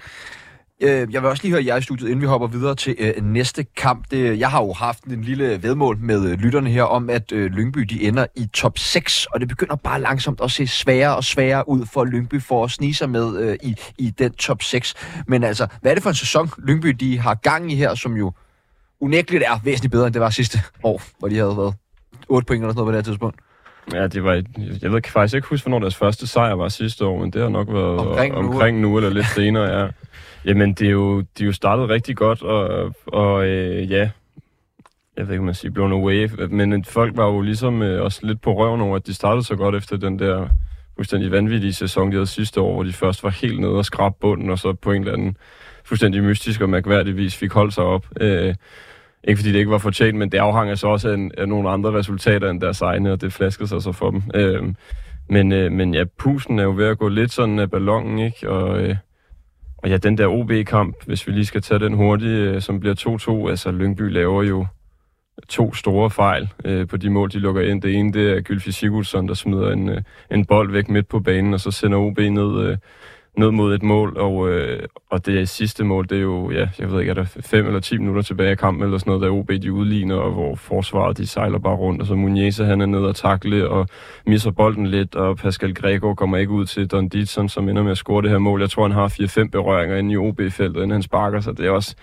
Øh, jeg vil også lige høre jer i studiet, inden vi hopper videre til øh, næste kamp. Det, jeg har jo haft en lille vedmål med øh, lytterne her om, at øh, Lyngby de ender i top 6, og det begynder bare langsomt at se sværere og sværere ud for Lyngby for at snige sig med øh, i, i den top 6. Men altså, hvad er det for en sæson, Lyngby de har gang i her, som jo unægteligt er væsentligt bedre, end det var sidste år, hvor de havde været 8 point eller sådan noget på det tidspunkt? Ja, det var, jeg ved faktisk ikke huske, hvornår deres første sejr var sidste år, men det har nok været omkring, omkring nu, eller lidt senere, ja. *laughs* Jamen, det er jo, de er jo startet rigtig godt, og, og øh, ja, jeg ved ikke, om man siger blown away, men øh, folk var jo ligesom øh, også lidt på røven over, at de startede så godt efter den der fuldstændig vanvittige sæson, de havde sidste år, hvor de først var helt nede og skrab bunden, og så på en eller anden fuldstændig mystisk og mærkværdig vis fik holdt sig op. Øh, ikke fordi det ikke var fortjent, men det afhang altså også af, en, af nogle andre resultater end deres egne, og det flaskede sig så for dem. Øh, men, øh, men ja, pusen er jo ved at gå lidt sådan af ballonen, ikke? Og, øh, og ja, den der OB-kamp, hvis vi lige skal tage den hurtigt, øh, som bliver 2-2, altså Lyngby laver jo to store fejl øh, på de mål, de lukker ind. Det ene, det er Gylfi Sigurdsson, der smider en, øh, en bold væk midt på banen, og så sender OB ned, øh, ned mod et mål, og, øh, og det sidste mål, det er jo, ja, jeg ved ikke, er der fem eller ti minutter tilbage i kampen, eller sådan noget, der OB de udligner, og hvor forsvaret, de sejler bare rundt, og så Muniesa, han er nede og takle, og misser bolden lidt, og Pascal Greco kommer ikke ud til Don Ditson, som ender med at score det her mål. Jeg tror, han har 4-5 berøringer inde i OB-feltet, inden han sparker, så det er også,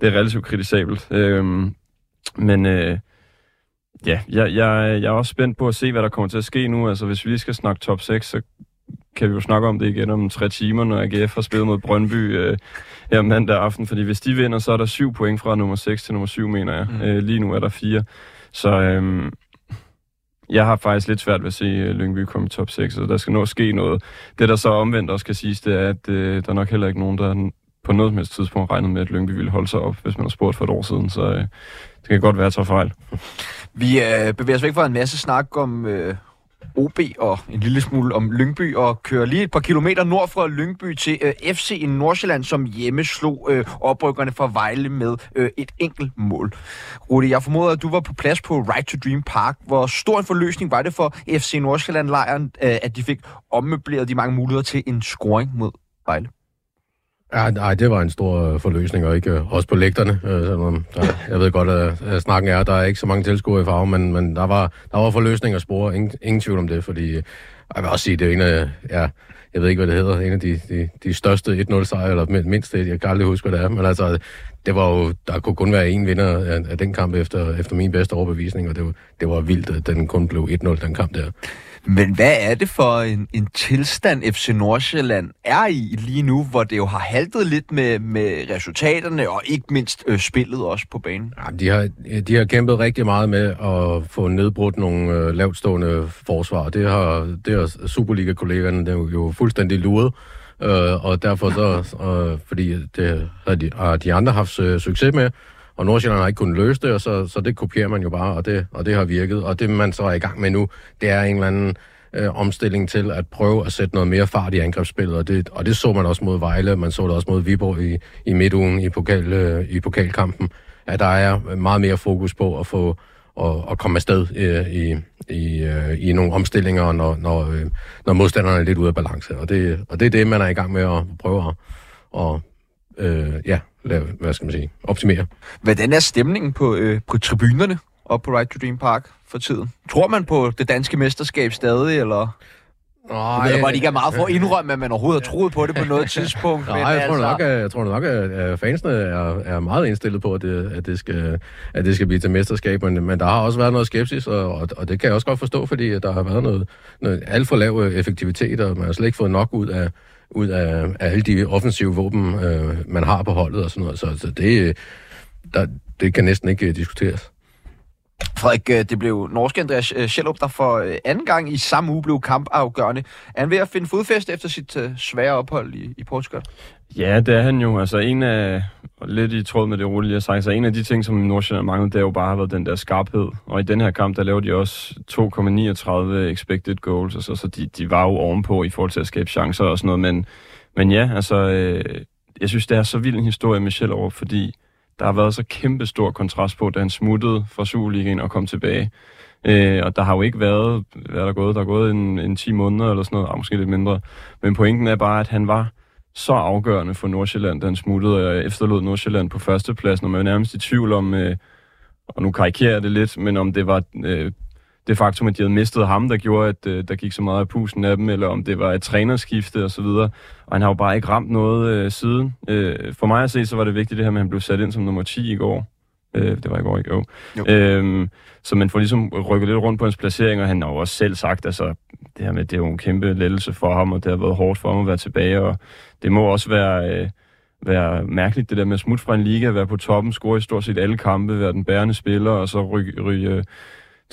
det er relativt kritisabelt. Øhm, men øh, ja, jeg, jeg, jeg er også spændt på at se, hvad der kommer til at ske nu. Altså, hvis vi lige skal snakke top 6, så kan vi jo snakke om det igen om tre timer, når AGF har spillet mod Brøndby øh, her mandag aften. Fordi hvis de vinder, så er der syv point fra nummer 6 til nummer 7, mener jeg. Mm. Øh, lige nu er der fire. Så øh, jeg har faktisk lidt svært ved at se øh, Lyngby komme i top 6, så der skal nå at ske noget. Det, der så omvendt også kan siges, det er, at øh, der er nok heller ikke nogen, der på noget som helst tidspunkt regnet med, at Lyngby ville holde sig op, hvis man har spurgt for et år siden. Så øh, det kan godt være, at jeg fejl. Vi øh, bevæger os væk fra en masse snak om øh, OB og en lille smule om Lyngby og kører lige et par kilometer nord fra Lyngby til øh, FC i Nordsjælland, som hjemme slog øh, oprykkerne fra Vejle med øh, et enkelt mål. Rudi, jeg formoder, at du var på plads på Right to Dream Park. Hvor stor en forløsning var det for FC Nordsjælland-lejren, øh, at de fik ommøbleret de mange muligheder til en scoring mod Vejle? Ja, nej, det var en stor øh, forløsning, og ikke øh, også på lægterne. Øh, selvom der, jeg ved godt, at, at snakken er, at der er ikke så mange tilskuere i farve, men, men der, var, der var forløsning og spore. Ingen, ingen tvivl om det, fordi øh, jeg vil også sige, det er en af, ja, jeg ved ikke, hvad det hedder, en af de, de, de største 1-0-sejre, eller mindst det, jeg kan aldrig huske, hvad det er, men altså, det var jo, der kunne kun være en vinder af, af den kamp efter, efter min bedste overbevisning, og det var, det var vildt, at den kun blev 1-0, den kamp der. Men hvad er det for en, en tilstand, FC Nordsjælland er i lige nu, hvor det jo har haltet lidt med, med resultaterne, og ikke mindst øh, spillet også på banen? Ja, de, har, de har kæmpet rigtig meget med at få nedbrudt nogle øh, lavtstående forsvar. Det har, det har Superliga-kollegerne jo, jo fuldstændig luret. Øh, og derfor så, øh, fordi det har de, har de andre haft øh, succes med, og Nordsjælland har ikke kunnet løse det, og så, så det kopierer man jo bare, og det, og det har virket. Og det, man så er i gang med nu, det er en eller anden øh, omstilling til at prøve at sætte noget mere fart i angrebsspillet, og det, og det så man også mod Vejle, man så det også mod Viborg i, i midtugen i, pokal, øh, i pokalkampen, at der er meget mere fokus på at få og, og komme afsted øh, i, i, øh, i nogle omstillinger, når, når, øh, når modstanderne er lidt ude af balance. Og det, og det er det, man er i gang med at prøve at og, øh, ja, lave, hvad skal man sige, optimere. Hvordan er stemningen på, øh, på tribunerne op på Right to Dream Park for tiden? Tror man på det danske mesterskab stadig, eller? Nej, Jeg ved godt, ikke er meget for at indrømme, at man overhovedet har troet på det på noget *laughs* tidspunkt. Nej, jeg tror nok, at, jeg tror nok, at fansene er, er meget indstillet på, at det, at, det skal, at det skal blive til mesterskab, men, men der har også været noget skepsis, og, og, og det kan jeg også godt forstå, fordi der har været noget, noget alt for lav effektivitet, og man har slet ikke fået nok ud af, ud af, af alle de offensive våben, øh, man har på holdet og sådan noget. Så, så det, øh, der, det kan næsten ikke øh, diskuteres. Frederik, øh, det blev norske Andreas øh, Schellup, der for øh, anden gang i samme uge blev kampafgørende. Er han ved at finde fodfæste efter sit svære ophold i, i Portugal? Ja, det er han jo. Altså en af, lidt i tråd med det rolige, jeg sagde, så en af de ting, som Nordsjælland manglede, det er jo bare har været den der skarphed. Og i den her kamp, der lavede de også 2,39 expected goals, altså, så de, de var jo ovenpå i forhold til at skabe chancer og sådan noget. Men, men ja, altså, øh, jeg synes, det er så vild en historie med Schellerup, fordi der har været så kæmpe stor kontrast på, da han smuttede fra Superligaen og kom tilbage. Øh, og der har jo ikke været, hvad er der gået? Der er gået en, en 10 måneder eller sådan noget, ah, måske lidt mindre. Men pointen er bare, at han var så afgørende for Nordsjælland, da han smuttede og efterlod Nordsjælland på førstepladsen, og man er nærmest i tvivl om, øh, og nu karikerer jeg det lidt, men om det var øh, det faktum, at de havde mistet ham, der gjorde, at øh, der gik så meget af pusen af dem, eller om det var et trænerskifte og så videre. Og han har jo bare ikke ramt noget øh, siden. Øh, for mig at se, så var det vigtigt det her med, at han blev sat ind som nummer 10 i går. Øh, det var i går, ikke? Jo. jo. Øhm, så man får ligesom rykket lidt rundt på hans placering, og han har jo også selv sagt, altså, det her med, det er jo en kæmpe lettelse for ham, og det har været hårdt for ham at være tilbage, og det må også være, øh, være mærkeligt, det der med at smutte fra en liga, være på toppen, score i stort set alle kampe, være den bærende spiller, og så ryge, ryge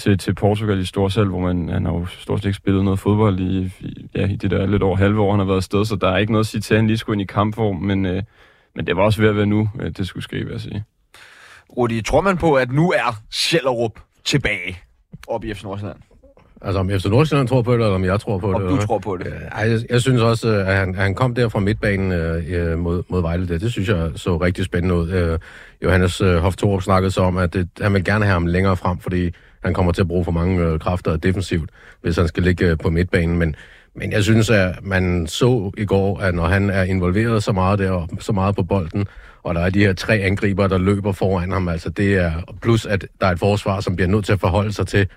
til, til Portugal i Storsal, hvor man, han har jo stort set ikke spillet noget fodbold i, i, ja, i det der lidt over halve år, han har været afsted, så der er ikke noget at sige til, at han lige skulle ind i kampform, men, øh, men det var også ved at være nu, at det skulle ske, vil jeg sige. Rudi, tror man på, at nu er Schellerup tilbage op i FC Nordsjælland? Altså om FC Nordsjælland tror på det, eller om jeg tror på om det? Om du tror på det? Ej, jeg, jeg synes også, at han, han kom der fra midtbanen øh, mod, mod Vejle. Det, det synes jeg så rigtig spændende ud. Øh, Johannes øh, Hoftorup snakkede så om, at det, han vil gerne have ham længere frem, fordi han kommer til at bruge for mange øh, kræfter defensivt, hvis han skal ligge øh, på midtbanen. Men, men jeg synes, at man så i går, at når han er involveret så meget der, og så meget på bolden, og der er de her tre angriber, der løber foran ham, altså det er, plus at der er et forsvar, som bliver nødt til at forholde sig til,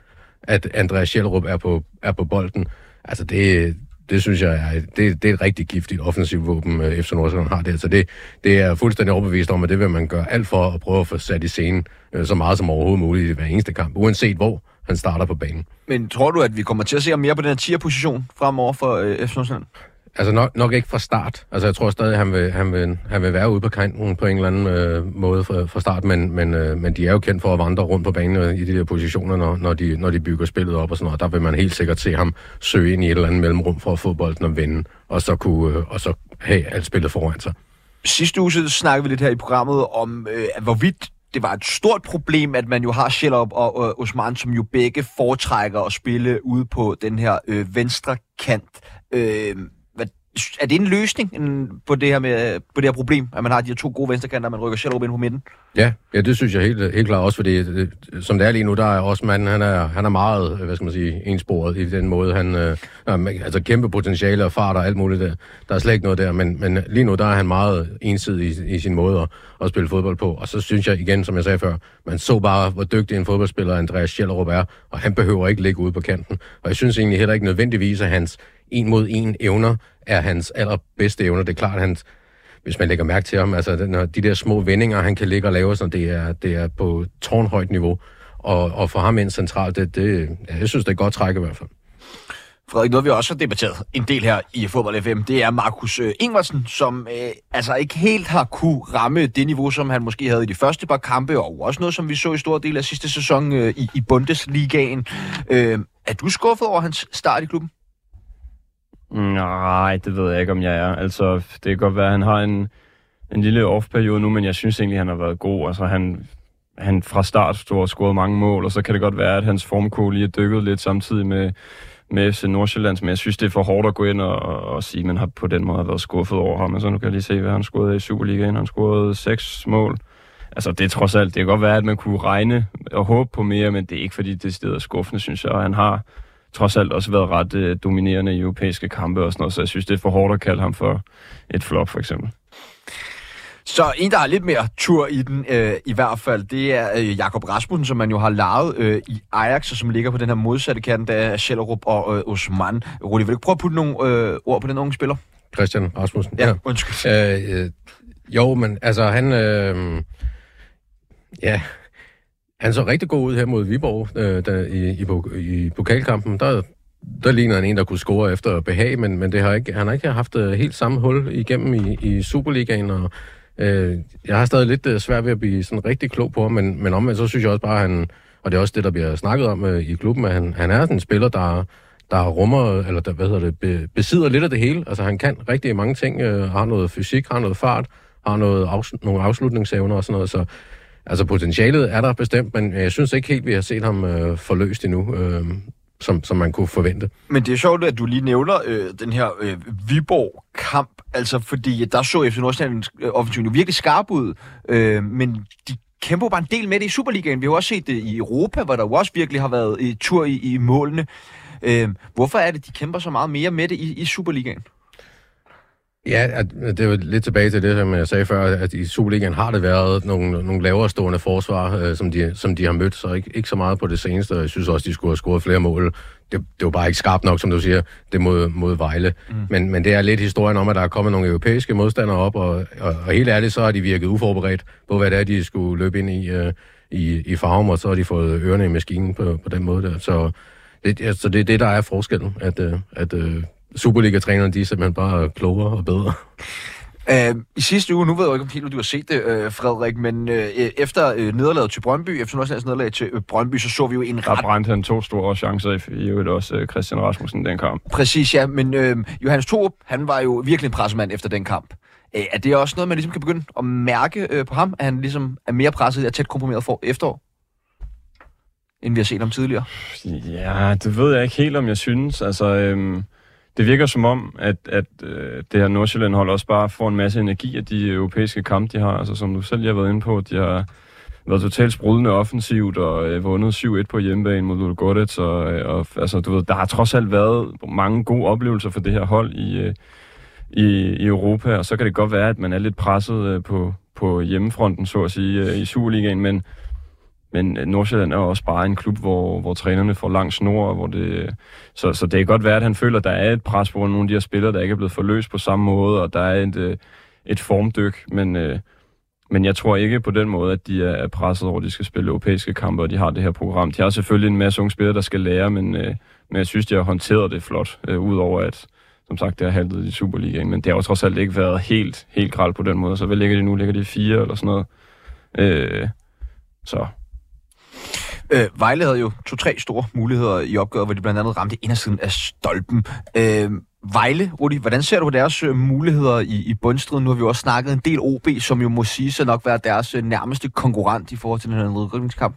at Andreas Schjellerup er på, er på bolden. Altså det, det synes jeg er, det, det er et rigtig giftigt offensivt våben, øh, FC Nordsjælland har der. Så det, det er fuldstændig overbevist om, at det vil man gøre alt for at prøve at få sat i scenen øh, så meget som overhovedet muligt i hver eneste kamp, uanset hvor han starter på banen. Men tror du, at vi kommer til at se mere på den her tier-position fremover for øh, FC Nordsjælland? Altså nok, nok ikke fra start. Altså jeg tror stadig, han vil, han vil, han vil være ude på kanten på en eller anden øh, måde fra, fra start, men, men, øh, men de er jo kendt for at vandre rundt på banen øh, i de der positioner, når, når, de, når de bygger spillet op og sådan noget. Der vil man helt sikkert se ham søge ind i et eller andet mellemrum for at få bolden og vinde, og så, kunne, øh, og så have alt spillet foran sig. Sidste uge snakkede vi lidt her i programmet om, øh, hvorvidt det var et stort problem, at man jo har Schellop og øh, Osman, som jo begge foretrækker at spille ude på den her øh, venstre kant. Øh, er det en løsning på det her med på det her problem, at man har de her to gode venstrekanter, man rykker Schellerup ind på midten? Ja, ja, det synes jeg helt, helt klart også, fordi det, som det er lige nu, der er også manden, han er, han er meget, øh, hvad skal man sige, ensporet i den måde, han, øh, altså kæmpe potentiale og fart og alt muligt der. Der er slet ikke noget der, men, men lige nu, der er han meget ensidig i, i sin måde at, at spille fodbold på, og så synes jeg igen, som jeg sagde før, man så bare, hvor dygtig en fodboldspiller Andreas Schellerup er, og han behøver ikke ligge ude på kanten, og jeg synes egentlig heller ikke nødvendigvis, at hans en mod en evner er hans allerbedste evner. Det er klart, at hans, hvis man lægger mærke til ham, altså når de der små vendinger, han kan ligge og lave, så det er, det er på tårnhøjt niveau. Og, og for ham ind centralt, det, det, ja, jeg synes, det er godt træk i hvert fald. Frederik, noget vi også har debatteret en del her i Fodbold FM, det er Markus øh, Ingvarsen, som øh, altså ikke helt har kunne ramme det niveau, som han måske havde i de første par kampe, og også noget, som vi så i stor del af sidste sæson øh, i, i Bundesligaen. Øh, er du skuffet over hans start i klubben? Nej, det ved jeg ikke, om jeg er. Altså, det kan godt være, at han har en, en lille off-periode nu, men jeg synes egentlig, at han har været god. Altså, han, han fra start stod og scoret mange mål, og så kan det godt være, at hans formkode lige er dykket lidt samtidig med, med FC Nordsjællands, men jeg synes, det er for hårdt at gå ind og, og, og sige, at man har på den måde været skuffet over ham. Altså, nu kan jeg lige se, hvad han scorede i Superligaen. Han scorede seks mål. altså det er trods alt, det kan godt være, at man kunne regne og håbe på mere, men det er ikke fordi, det er skuffende, synes jeg. Og han har trods alt også været ret øh, dominerende i europæiske kampe og sådan noget, så jeg synes, det er for hårdt at kalde ham for et flop, for eksempel. Så en, der har lidt mere tur i den, øh, i hvert fald, det er øh, Jakob Rasmussen, som man jo har lavet øh, i Ajax, og som ligger på den her modsatte kant af Schellerup og øh, Osman. Rudi, vil du ikke prøve at putte nogle øh, ord på den unge spiller? Christian Rasmussen. Ja, ja. undskyld. Øh, øh, jo, men altså han... Øh, ja, han så rigtig god ud her mod Viborg øh, der, i, i, i pokalkampen. Der, der ligner han en, der kunne score efter behag, men, men det har ikke, han har ikke haft øh, helt samme hul igennem i, i Superligaen, og øh, jeg har stadig lidt øh, svært ved at blive sådan rigtig klog på ham, men, men omvendt så synes jeg også bare, at han, og det er også det, der bliver snakket om øh, i klubben, at han, han er en spiller, der, der rummer, eller der, hvad hedder det, be, besidder lidt af det hele. Altså han kan rigtig mange ting, øh, har noget fysik, har noget fart, har noget afs, nogle afslutningsevner og sådan noget, så altså potentialet er der bestemt, men jeg synes ikke helt, vi har set ham øh, forløst endnu. Øh, som, som man kunne forvente. Men det er sjovt, at du lige nævner øh, den her øh, Viborg-kamp, altså fordi der så FC Nordsjælland øh, offensiven jo virkelig skarp ud, øh, men de kæmper bare en del med det i Superligaen. Vi har også set det i Europa, hvor der jo også virkelig har været i tur i, i målene. Øh, hvorfor er det, de kæmper så meget mere med det i, i Superligaen? Ja, det er jo lidt tilbage til det, som jeg sagde før, at i Superligaen har det været nogle, nogle lavere stående forsvar, øh, som, de, som de har mødt, så ikke, ikke så meget på det seneste. Jeg synes også, de skulle have scoret flere mål. Det, det var bare ikke skarpt nok, som du siger, det mod, mod Vejle. Mm. Men, men det er lidt historien om, at der er kommet nogle europæiske modstandere op, og, og, og helt ærligt, så har de virket uforberedt på, hvad det er, de skulle løbe ind i, uh, i, i farven, og så har de fået ørerne i maskinen på, på den måde der. Så det, altså, det er det, der er forskellen, at, uh, at uh, Superliga-trænerne, de er simpelthen bare klogere og bedre. Uh, I sidste uge, nu ved jeg ikke, om helt du har set det, uh, Frederik, men uh, efter uh, nederlaget til Brøndby, efter Nordsjællands nederlag til uh, Brøndby, så så vi jo en ret... Der brændte han to store chancer i øvrigt også uh, Christian Rasmussen den kamp. Præcis, ja, men uh, Johannes Thorup, han var jo virkelig en pressemand efter den kamp. Uh, er det også noget, man ligesom kan begynde at mærke uh, på ham, at han ligesom er mere presset og tæt komprimeret for efterår? end vi har set ham tidligere? Ja, det ved jeg ikke helt, om jeg synes. Altså, øhm, det virker som om, at, at øh, det her Nordsjælland-hold også bare får en masse energi af de europæiske kampe, de har. Altså, som du selv har været inde på, de har været totalt sprudlende offensivt og øh, vundet 7-1 på hjemmebane mod Ludogorets. Og, øh, og, altså, du ved, der har trods alt været mange gode oplevelser for det her hold i, øh, i, i Europa, og så kan det godt være, at man er lidt presset øh, på, på hjemmefronten, så at sige, øh, i Superligaen, men men øh, Nordsjælland er også bare en klub, hvor, hvor trænerne får lang snor, hvor det, så, så det kan godt være, at han føler, at der er et pres på nogle af de her spillere, der ikke er blevet forløst på samme måde, og der er et, øh, et formdyk, men, øh, men jeg tror ikke på den måde, at de er presset over, at de skal spille europæiske kampe, og de har det her program. De har selvfølgelig en masse unge spillere, der skal lære, men, men jeg synes, de har håndteret det flot, udover at, som sagt, det har haltet i Superligaen, men det har jo trods alt ikke været helt, helt gralt på den måde, så hvad ligger de nu? Ligger de fire eller sådan noget? Øh, så Øh, Vejle havde jo to-tre store muligheder i opgøret, hvor de blandt andet ramte indersiden af stolpen. Øh, Vejle, Rudi, hvordan ser du på deres øh, muligheder i, i bundstriden? Nu har vi jo også snakket en del OB, som jo må sige sig nok være deres øh, nærmeste konkurrent i forhold til den her nedrykningskamp.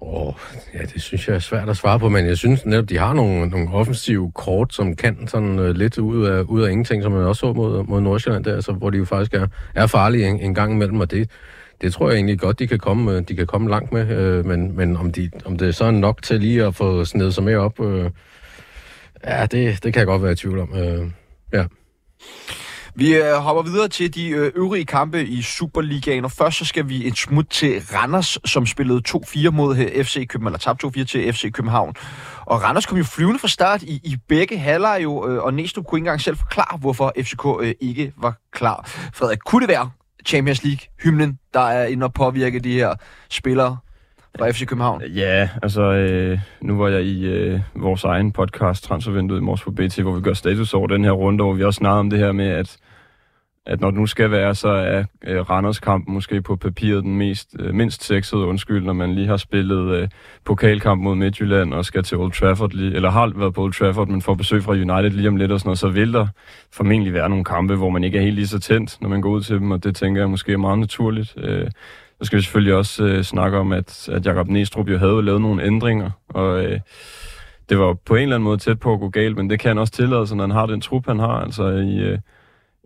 Åh, oh, ja, det synes jeg er svært at svare på, men jeg synes netop, de har nogle, nogle offensive kort, som kan sådan uh, lidt ud af, ud af ingenting, som man også så mod, mod Nordsjælland der, altså, hvor de jo faktisk er, er farlige en, en gang imellem, og det, det tror jeg egentlig godt, de kan komme, øh, de kan komme langt med, øh, men, men om, de, om det er så nok til lige at få snedet sig mere op, øh, ja, det, det kan jeg godt være i tvivl om. Øh, ja. Vi øh, hopper videre til de øh, øvrige kampe i Superligaen, og først så skal vi et smut til Randers, som spillede 2-4 mod øh, FC København, eller tabte 2-4 til FC København. Og Randers kom jo flyvende fra start i, i begge halvleje jo, øh, og Næstrup kunne ikke engang selv forklare, hvorfor FCK øh, ikke var klar. Frederik, kunne det være Champions League-hymnen, der er inde og påvirke de her spillere fra FC København? Ja, altså øh, nu var jeg i øh, vores egen podcast, Transfervinduet i morges på BT, hvor vi gør status over den her runde, hvor vi også snakkede om det her med, at at når det nu skal være, så er øh, Randers kamp måske på papiret den mest, øh, mindst sexede undskyld, når man lige har spillet øh, pokalkamp mod Midtjylland og skal til Old Trafford, lige, eller har været på Old Trafford, men får besøg fra United lige om lidt og sådan noget, så vil der formentlig være nogle kampe, hvor man ikke er helt lige så tændt, når man går ud til dem, og det tænker jeg måske er meget naturligt. Øh, så skal vi selvfølgelig også øh, snakke om, at, at Jakob Næstrup jo havde lavet nogle ændringer, og øh, det var på en eller anden måde tæt på at gå galt, men det kan han også tillade sig, når han har den trup, han har. Altså i, øh,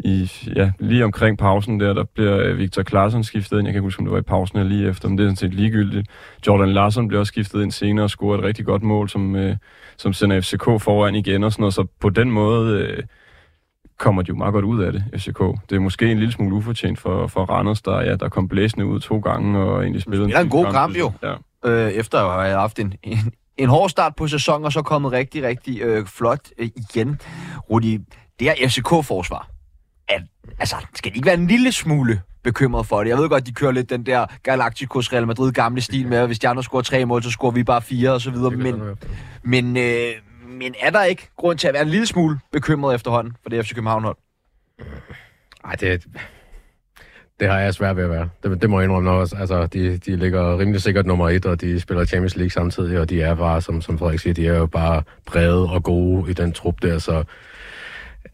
i, ja, lige omkring pausen der, der bliver øh, Victor Claesson skiftet ind. Jeg kan ikke huske, om det var i pausen eller lige efter, men det er sådan set ligegyldigt. Jordan Larsen bliver også skiftet ind senere og scorer et rigtig godt mål, som, øh, som sender FCK foran igen og sådan noget. Så på den måde øh, kommer de jo meget godt ud af det, FCK. Det er måske en lille smule ufortjent for, for Randers, der, ja, der kom blæsende ud to gange og egentlig spillede Det er en god kamp jo, Ja. øh, efter at have haft en, en, en hård start på sæsonen, og så kommet rigtig, rigtig øh, flot øh, igen. Rudi, det her FCK-forsvar, at, altså, skal de ikke være en lille smule bekymret for det? Jeg ved godt, de kører lidt den der Galacticos Real Madrid gamle stil med, at hvis de andre scorer tre mål, så scorer vi bare fire og så videre. Men, men, øh, men er der ikke grund til at være en lille smule bekymret efterhånden for det FC København-hold? Ej, det, det har jeg svært ved at være. Det, det må jeg indrømme også. Altså, de, de ligger rimelig sikkert nummer et, og de spiller Champions League samtidig, og de er bare, som, som Frederik siger, de er jo bare brede og gode i den trup der, så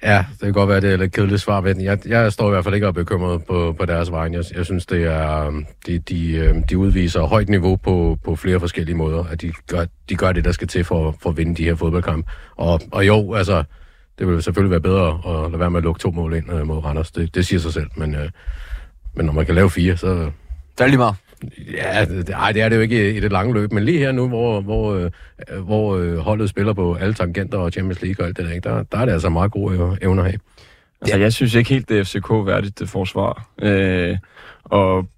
ja, det kan godt være, det er lidt kedeligt svar, men jeg, jeg står i hvert fald ikke og bekymret på, på deres vegne. Jeg, jeg synes, det er, øhm, de, de, øhm, de udviser højt niveau på, på flere forskellige måder, at de gør, de gør det, der skal til for, for at vinde de her fodboldkampe. Og, og jo, altså, det vil selvfølgelig være bedre at lade være med at lukke to mål ind øh, mod Randers. Det, det siger sig selv, men, øh, men når man kan lave fire, så... Det er lige meget. Ja, det, ej, det er det jo ikke i, det lange løb, men lige her nu, hvor, hvor, øh, hvor øh, holdet spiller på alle tangenter og Champions League og alt det der, ikke, der, der er det altså meget gode øh, evner at have. Altså, jeg synes ikke helt, det er FCK-værdigt, det øh, forsvar. Øh, og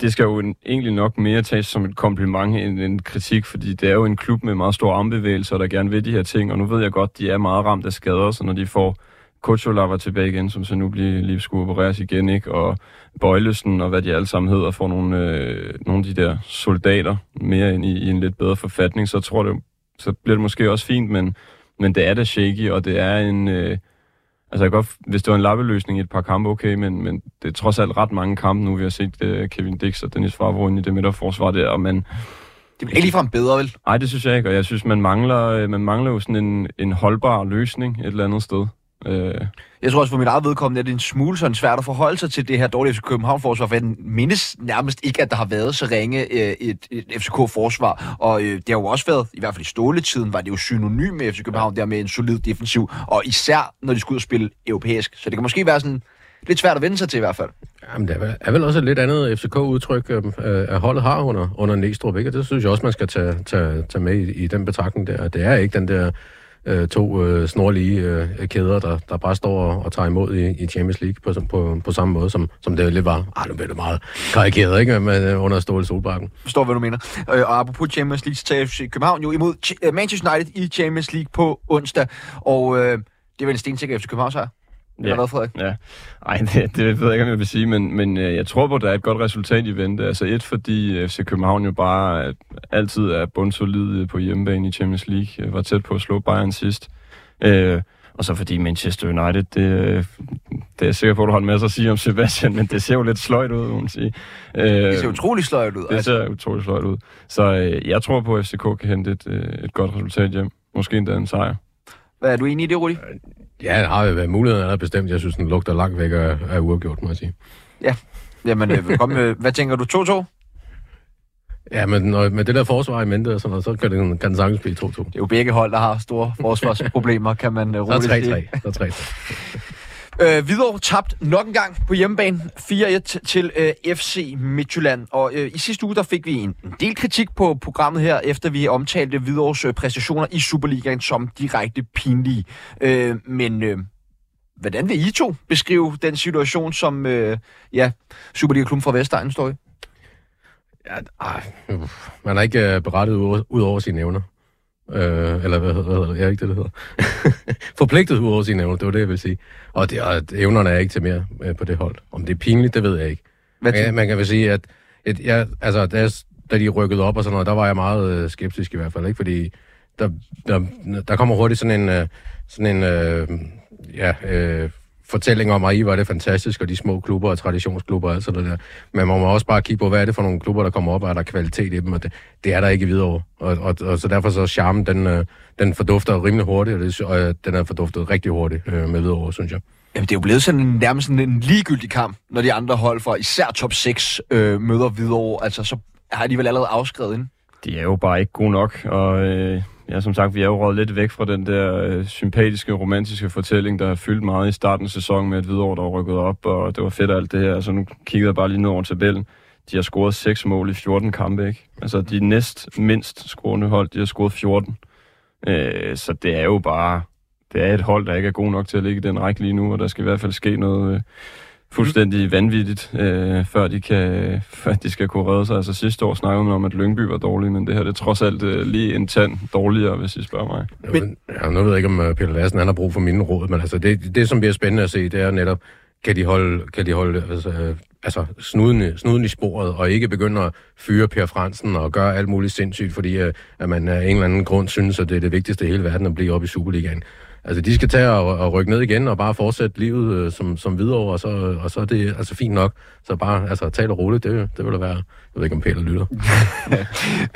det skal jo en, egentlig nok mere tages som et kompliment end en kritik, fordi det er jo en klub med meget store armbevægelser, der gerne vil de her ting, og nu ved jeg godt, de er meget ramt af skader, så når de får Kutsulava tilbage igen, som så nu bliver, lige skulle opereres igen, ikke? og Bøjlesen og hvad de alle sammen hedder, får nogle, øh, nogle af de der soldater mere ind i, i en lidt bedre forfatning, så tror det, så bliver det måske også fint, men, men det er da shaky, og det er en... Øh, Altså, jeg godt, hvis det var en lappeløsning i et par kampe, okay, men, men det er trods alt ret mange kampe nu, vi har set uh, Kevin Dix og Dennis Favre i det midterforsvar der, og man... Det bliver ikke ligefrem bedre, vel? Nej, det synes jeg ikke, og jeg synes, man mangler, øh, man mangler jo sådan en, en holdbar løsning et eller andet sted. Øh. Jeg tror også for mit eget vedkommende, at det er en smule sådan svært at forholde sig til det her dårlige FC København-forsvar, for jeg mindes nærmest ikke, at der har været så ringe øh, et, et FCK-forsvar. Og øh, det har jo også været, i hvert fald i ståletiden, var det jo synonym med FC København, der med en solid defensiv, og især når de skulle ud og spille europæisk. Så det kan måske være sådan lidt svært at vende sig til i hvert fald. Jamen, det er vel, er vel også et lidt andet FCK-udtryk, øhm, øh, at holdet har under, under Næstrup, ikke? Og det synes jeg også, man skal tage, tage, tage med i, i den betragtning der. Det er ikke den der øh, to øh, snorlige øh, kæder, der, der bare står og, og tager imod i, i Champions League på, på, på samme måde, som, som det lidt var. Ej, nu bliver det meget karikeret, ikke? Men øh, under Ståle Solbakken. Forstår, hvad du mener. Øh, og apropos Champions League, så tager FC København jo imod Ch- øh, Manchester United i Champions League på onsdag. Og øh, det er vel en stensikker FC København sejr? Eller Ja. hvad, Frederik? Ja, Ej, *laughs* det, det ved jeg ikke, om jeg vil sige, men, men øh, jeg tror på, at der er et godt resultat i vente. Altså et, fordi FC København jo bare øh, altid er bundsolid på hjemmebane i Champions League. Jeg var tæt på at slå Bayern sidst. Øh, og så fordi Manchester United, det, øh, det er jeg sikker på, at du har en masse at sige om Sebastian, men det ser jo lidt sløjt ud, må man sige. Øh, Det ser utrolig sløjt ud. det Altså, ser utroligt sløjt ud. Så øh, jeg tror på, at FCK kan hente et, øh, et godt resultat hjem. Måske endda en sejr. Hvad er du enig i det, Rudi? Ja, der har jo været muligheden er bestemt. Jeg synes, den lugter langt væk af, af uafgjort, må jeg sige. Jamen, øh, kom, øh, hvad tænker du? 2-2? Ja, men når, med det der forsvar i mente og sådan noget, så kan, det, kan den sagtens blive 2-2. Det er jo begge hold, der har store forsvarsproblemer, kan man øh, Så er roligt sige. 3-3. Så er 3-3. Øh, Hvidovre tabt nok en gang på hjemmebane 4-1 til øh, FC Midtjylland. Og øh, i sidste uge der fik vi en, en del kritik på programmet her, efter vi omtalte Hvidovres øh, præstationer i Superligaen som direkte pinlige. Øh, men øh, hvordan vil I to beskrive den situation, som øh, ja, Superliga-klubben fra Vestegnen står i? Ja, ej, man er ikke øh, berettet ud, ud over sine evner. Øh, eller hvad, hvad hedder det? Ja, ikke det, det hedder. *laughs* Forpligtet ud over sine evner, det var det, jeg vil sige. Og, det, og evnerne er ikke til mere uh, på det hold. Om det er pinligt, det ved jeg ikke. Hvad Man, kan- man kan vel sige, at et, ja, altså, da, jeg, da de rykkede op og sådan noget, der var jeg meget øh, skeptisk i hvert fald, ikke? Fordi der, der, der kommer hurtigt sådan en, øh, sådan en øh, ja, øh, fortælling om, at I var det fantastisk, og de små klubber og traditionsklubber og alt sådan der. Men man må også bare kigge på, hvad er det for nogle klubber, der kommer op, og er der kvalitet i dem, og det, det er der ikke i Hvidovre. Og, og, og så derfor så charmen, den, øh, den fordufter rimelig hurtigt, og, det, og øh, den er forduftet rigtig hurtigt øh, med Hvidovre, synes jeg. Jamen, det er jo blevet sådan en, nærmest sådan en ligegyldig kamp, når de andre hold fra især top 6 øh, møder Hvidovre. Altså, så har de vel allerede afskrevet ind. De er jo bare ikke gode nok, og øh, ja, som sagt, vi er jo røget lidt væk fra den der øh, sympatiske, romantiske fortælling, der har fyldt meget i starten af sæsonen med et Hvidovre, der var rykket op, og det var fedt alt det her. Altså nu kiggede jeg bare lige ned over tabellen. De har scoret 6 mål i 14 kampe, ikke? Altså de næst mindst scorende hold, de har scoret 14. Øh, så det er jo bare, det er et hold, der ikke er god nok til at ligge i den række lige nu, og der skal i hvert fald ske noget, øh, fuldstændig vanvittigt, øh, før, de kan, *laughs* før de skal kunne redde sig. Altså sidste år snakkede man om, at Lyngby var dårlig, men det her det er trods alt øh, lige en tand dårligere, hvis I spørger mig. Men, ja, nu ved jeg ikke, om uh, Peter Lassen han har brug for mine råd, men altså det, det, som bliver spændende at se, det er netop, kan de holde, kan de holde altså, altså snuden, snuden i sporet, og ikke begynde at fyre Per Fransen og gøre alt muligt sindssygt, fordi uh, at man af en eller anden grund synes, at det er det vigtigste i hele verden at blive op i Superligaen. Altså, de skal tage og, og rykke ned igen og bare fortsætte livet øh, som, som videre, og så, og så er det altså fint nok. Så bare altså, tale roligt, det, det vil da være... Jeg ved ikke, om Peter lytter.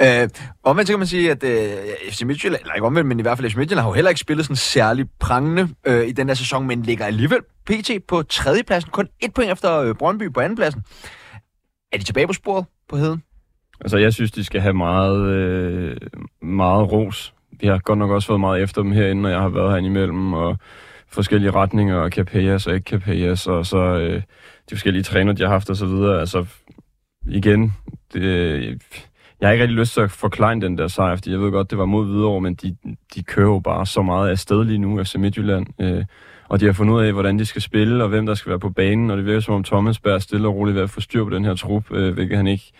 *laughs* øh, omvendt så kan man sige, at øh, FC Midtjylland, eller ikke omvendt, men i hvert fald FC Midtjylland har jo heller ikke spillet sådan særlig prangende øh, i den her sæson, men ligger alligevel PT på tredjepladsen, kun et point efter øh, Brøndby på andenpladsen. Er de tilbage på sporet på heden? Altså, jeg synes, de skal have meget, øh, meget ros vi har godt nok også fået meget efter dem herinde, når jeg har været herinde imellem, og forskellige retninger, og Capellas og ikke Capellas, og så øh, de forskellige træner, de har haft og så videre. Altså, igen, det, jeg har ikke rigtig lyst til at forklare den der sejr, fordi jeg ved godt, det var mod videre, men de, de kører jo bare så meget af sted lige nu, FC Midtjylland. Øh, og de har fundet ud af, hvordan de skal spille, og hvem der skal være på banen, og det virker som om Thomas Berg stille og roligt ved at få styr på den her trup, øh, hvilket han ikke,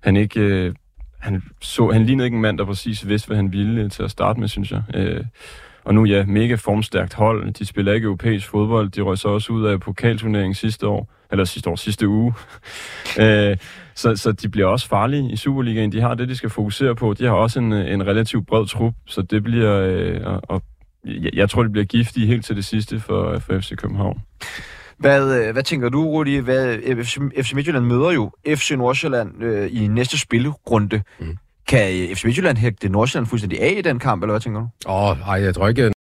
han ikke øh, han, så, han lignede ikke en mand, der præcis vidste, hvad han ville øh, til at starte med, synes jeg. Øh, og nu ja, mega formstærkt hold. De spiller ikke europæisk fodbold. De røg så også ud af pokalturneringen sidste år, eller sidste år, sidste uge. *laughs* øh, så, så de bliver også farlige i Superligaen. De har det, de skal fokusere på. De har også en, øh, en relativt bred trup, så det bliver... Øh, og, og jeg, jeg tror, det bliver giftigt helt til det sidste for, øh, for FC København. Hvad, øh, hvad tænker du, Rudi? Hvad, FC, FC Midtjylland møder jo FC Nordsjælland øh, i næste spillerunde. Mm. Kan FC Midtjylland hægte Nordsjælland fuldstændig af i den kamp, eller hvad tænker du? Åh, oh, ej, jeg tror ikke,